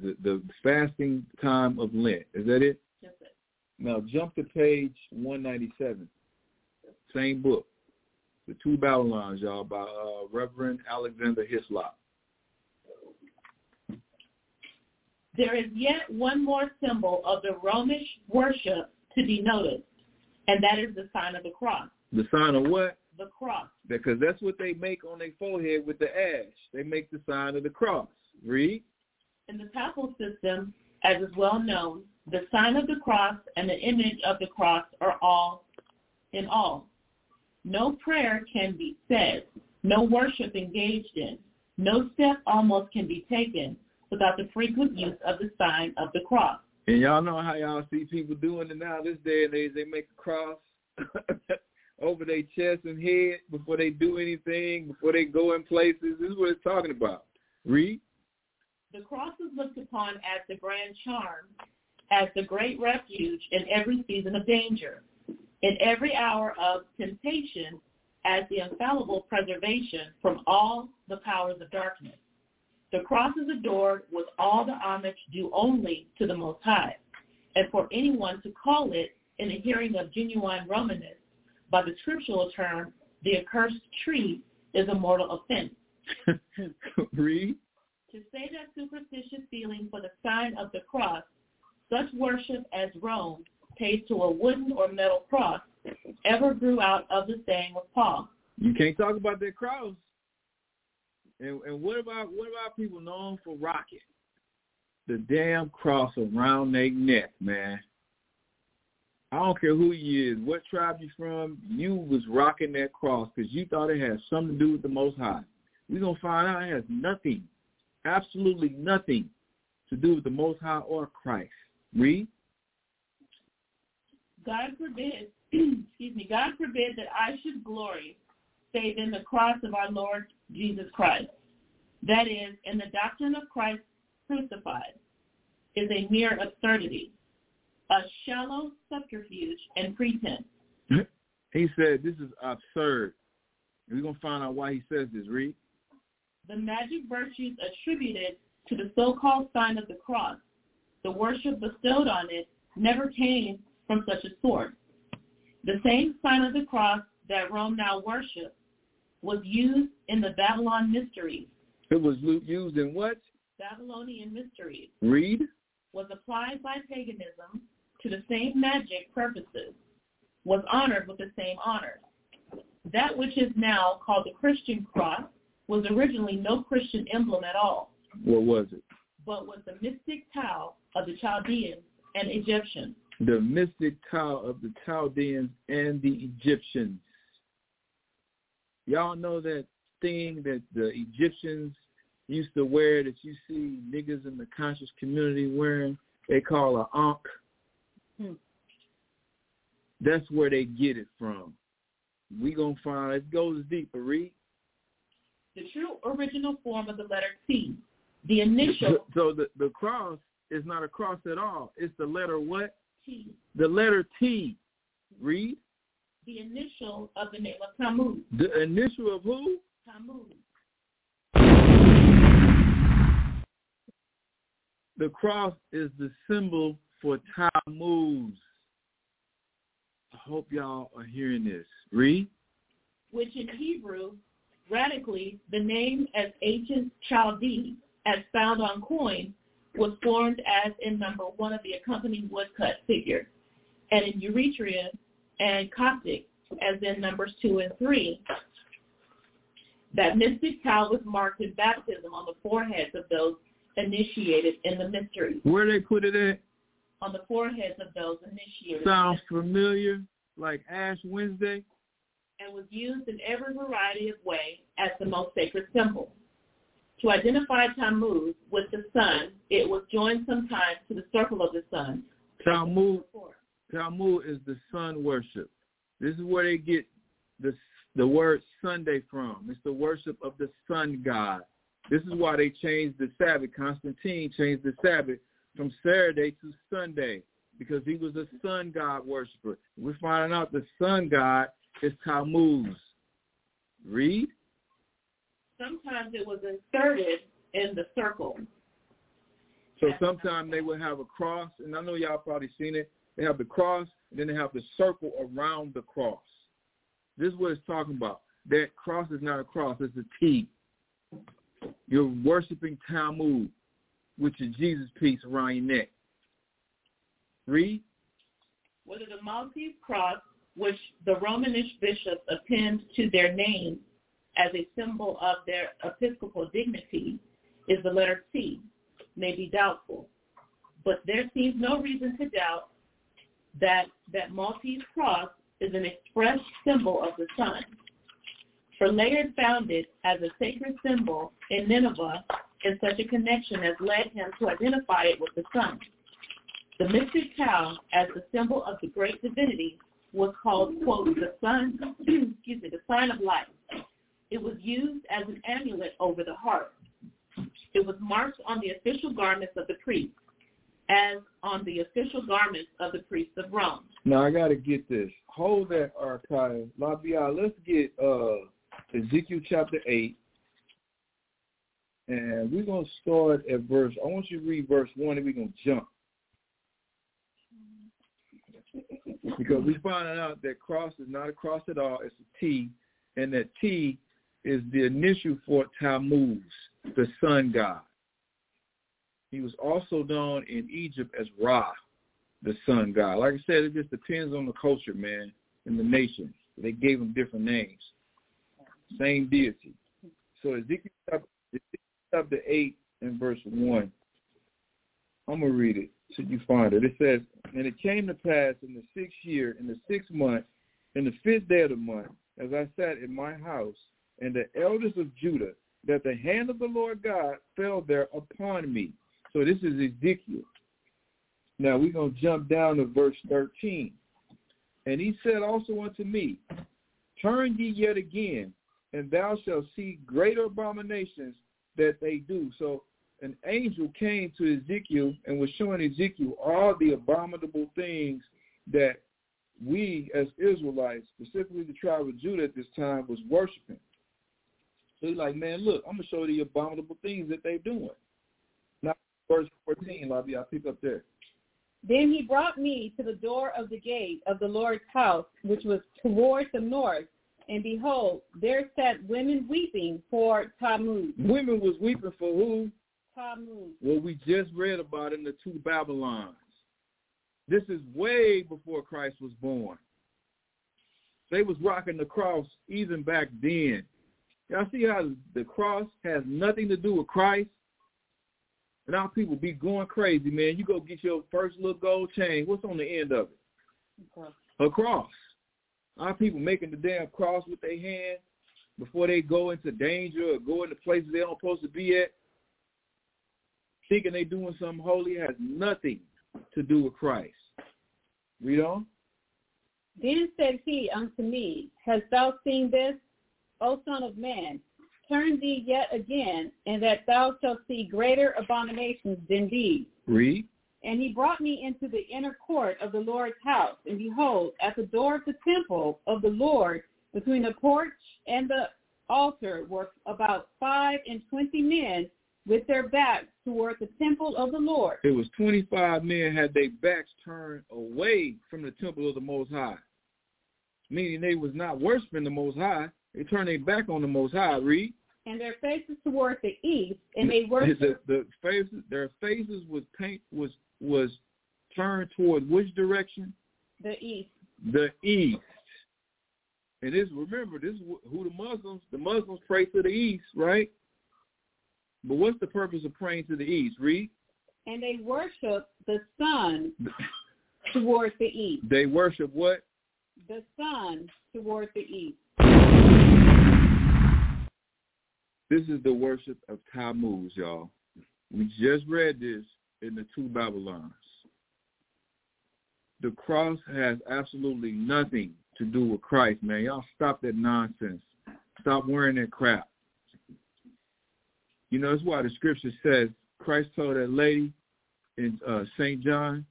The, the fasting time of Lent. Is that it? Yes, sir. Now jump to page 197. Same book. The Two Babylons, y'all, by uh, Reverend Alexander Hislop. There is yet one more symbol of the Romish worship to be noticed, and that is the sign of the cross. The sign of what? The cross. Because that's what they make on their forehead with the ash. They make the sign of the cross. Read. In the papal system, as is well known, the sign of the cross and the image of the cross are all in all. No prayer can be said, no worship engaged in, no step almost can be taken without the frequent use of the sign of the cross. And y'all know how y'all see people doing it now this day and age. They make a cross over their chest and head before they do anything, before they go in places. This is what it's talking about. Read. The cross is looked upon as the grand charm, as the great refuge in every season of danger, in every hour of temptation, as the infallible preservation from all the powers of darkness. The cross is adored with all the homage due only to the Most High, and for anyone to call it in the hearing of genuine Romanists by the scriptural term, the accursed tree is a mortal offense. Read. To say that superstitious feeling for the sign of the cross, such worship as Rome pays to a wooden or metal cross, ever grew out of the saying of Paul. You can't talk about that cross. And, and what about what about people known for rocking the damn cross around their neck, man? I don't care who you is, what tribe you from, you was rocking that cross because you thought it had something to do with the Most High. We're going to find out it has nothing, absolutely nothing to do with the Most High or Christ. Read. God forbid, excuse me, God forbid that I should glory save in the cross of our Lord Jesus Christ. That is, in the doctrine of Christ crucified is a mere absurdity a shallow subterfuge and pretense. He said this is absurd. We're going to find out why he says this. Read. The magic virtues attributed to the so-called sign of the cross, the worship bestowed on it, never came from such a source. The same sign of the cross that Rome now worships was used in the Babylon mysteries. It was used in what? Babylonian mysteries. Read. Was applied by paganism to the same magic purposes, was honored with the same honors. That which is now called the Christian cross was originally no Christian emblem at all. What was it? But was the mystic Tau of the Chaldeans and Egyptians. The mystic Tau of the Chaldeans and the Egyptians. Y'all know that thing that the Egyptians used to wear that you see niggas in the conscious community wearing? They call a ankh. Hmm. That's where they get it from. We gonna find it goes deeper. Read. The true original form of the letter T, the initial. So the the cross is not a cross at all. It's the letter what? T. The letter T. Read. The initial of the name of Tammuz. The initial of who? Tammuz. The cross is the symbol for Tammuz. I hope y'all are hearing this. Read. Which in Hebrew, radically, the name as ancient Chaldee, as found on coin, was formed as in number one of the accompanying woodcut figure, and in Eritrean and Coptic, as in numbers two and three. That mystic tau was marked in baptism on the foreheads of those initiated in the mystery. Where they put it at? On the foreheads of those initiated. Sounds familiar, like Ash Wednesday? And was used in every variety of way as the most sacred symbol. To identify Tammuz with the sun, it was joined sometimes to the circle of the sun. Tammuz, is the sun worship. This is where they get the the word Sunday from. It's the worship of the sun god. This is why they changed the Sabbath. Constantine changed the Sabbath from Saturday to Sunday because he was a sun god worshiper. We're finding out the sun god is Tammuz. Read. Sometimes it was inserted in the circle. So sometimes they would have a cross, and I know y'all probably seen it. They have the cross, and then they have the circle around the cross. This is what it's talking about. That cross is not a cross; it's a T. You're worshiping Tammuz with your Jesus piece around your neck. Read. Whether the Maltese cross, which the Romanish bishops append to their name as a symbol of their episcopal dignity, is the letter T, may be doubtful. But there seems no reason to doubt that that Maltese cross is an express symbol of the sun. For Layard found it as a sacred symbol in Nineveh in such a connection has led him to identify it with the sun. The mystic Tau, as the symbol of the great divinity, was called, quote, the sun, excuse me, the sign of life. It was used as an amulet over the heart. It was marked on the official garments of the priests, as on the official garments of the priests of Rome. Now I got to get this. Hold that archive. Labaya, let's get uh, Ezekiel chapter 8. And we're going to start at verse, I want you to read verse 1 and we're going to jump. Because we find out that cross is not a cross at all, it's a T, and that T is the initial for Tammuz, the sun god. He was also known in Egypt as Ra, the sun god. Like I said, it just depends on the culture, man, and the nation. They gave him different names. Same deity. So Ezekiel chapter, chapter 8 and verse 1. I'm going to read it so you find it. It says, And it came to pass in the sixth year, in the sixth month, in the fifth day of the month, as I sat in my house, and the elders of Judah, that the hand of the Lord God fell there upon me. So this is Ezekiel. Now we're going to jump down to verse 13. And he said also unto me, Turn ye yet again, and thou shalt see greater abominations that they do. So an angel came to Ezekiel and was showing Ezekiel all the abominable things that we as Israelites, specifically the tribe of Judah at this time, was worshiping. So he's like, man, look, I'm going to show you the abominable things that they're doing. Now, verse 14, Lobby, I'll pick up there. Then he brought me to the door of the gate of the Lord's house, which was towards the north, and behold, there sat women weeping for Tammuz. Women was weeping for who? Tammuz. What we just read about in the two Babylons. This is way before Christ was born. They was rocking the cross even back then. Y'all see how the cross has nothing to do with Christ? And our people be going crazy, man. You go get your first little gold chain. What's on the end of it? A cross. Our people making the damn cross with their hand before they go into danger or go into places they don't supposed to be at. Thinking they doing something holy has nothing to do with Christ. Read on. Then said he unto me, Hast thou seen this, O son of man? Turn thee yet again, and that thou shalt see greater abominations than these. Read. And he brought me into the inner court of the Lord's house, and behold, at the door of the temple of the Lord, between the porch and the altar, were about five and twenty men with their backs toward the temple of the Lord. It was 25 men had their backs turned away from the temple of the Most High, meaning they was not worshiping the Most High. They turned their back on the Most High. Read. And their faces toward the east, and they worshiped. The, the faces, their faces was paint was was turned toward which direction? The east. The east. And this remember this is who the Muslims the Muslims pray to the east, right? But what's the purpose of praying to the east? Read. And they worship the sun towards the east. They worship what? The sun towards the east. This is the worship of Tammuz, y'all. We just read this in the two Babylons. The cross has absolutely nothing to do with Christ, man. Y'all stop that nonsense. Stop wearing that crap. You know, that's why the scripture says, Christ told that lady in uh, St. John,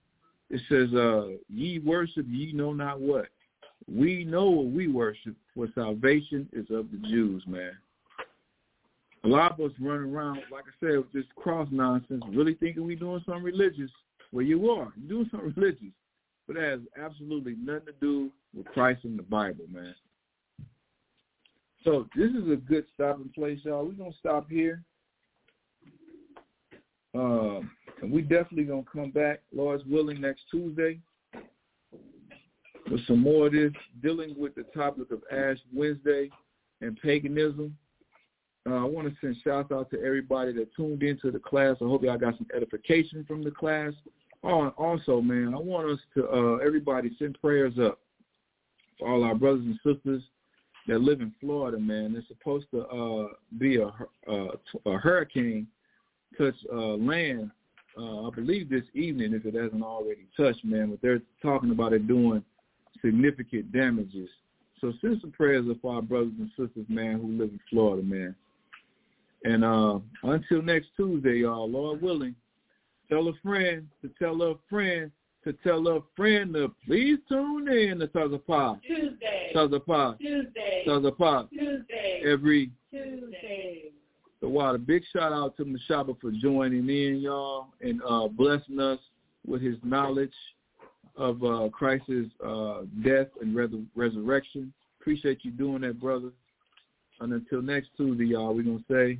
it says, uh, ye worship ye know not what. We know what we worship, for salvation is of the Jews, man. A lot of us run around, like I said, with this cross nonsense, really thinking we doing something religious. Well, you are. You're doing something religious. But has absolutely nothing to do with Christ and the Bible, man. So this is a good stopping place, y'all. We're going to stop here. Uh, and we definitely going to come back, Lord's willing, next Tuesday with some more of this, dealing with the topic of Ash Wednesday and paganism. Uh, I want to send shouts out to everybody that tuned into the class. I hope y'all got some edification from the class. Oh, and also, man, I want us to uh, everybody send prayers up for all our brothers and sisters that live in Florida. Man, there's supposed to uh, be a, a, a hurricane touch uh, land. Uh, I believe this evening, if it hasn't already touched, man. But they're talking about it doing significant damages. So send some prayers up for our brothers and sisters, man, who live in Florida, man. And uh, until next Tuesday, y'all, Lord willing, tell a friend to tell a friend to tell a friend to please tune in to Tazapah. Tuesday. Tazapah. Tuesday. Tazapah. Tuesday. Every Tuesday. so wow, a big shout out to Mashaba for joining in, y'all, and uh, blessing us with his knowledge of uh, Christ's uh, death and res- resurrection. Appreciate you doing that, brother. And until next Tuesday, y'all, we're going to say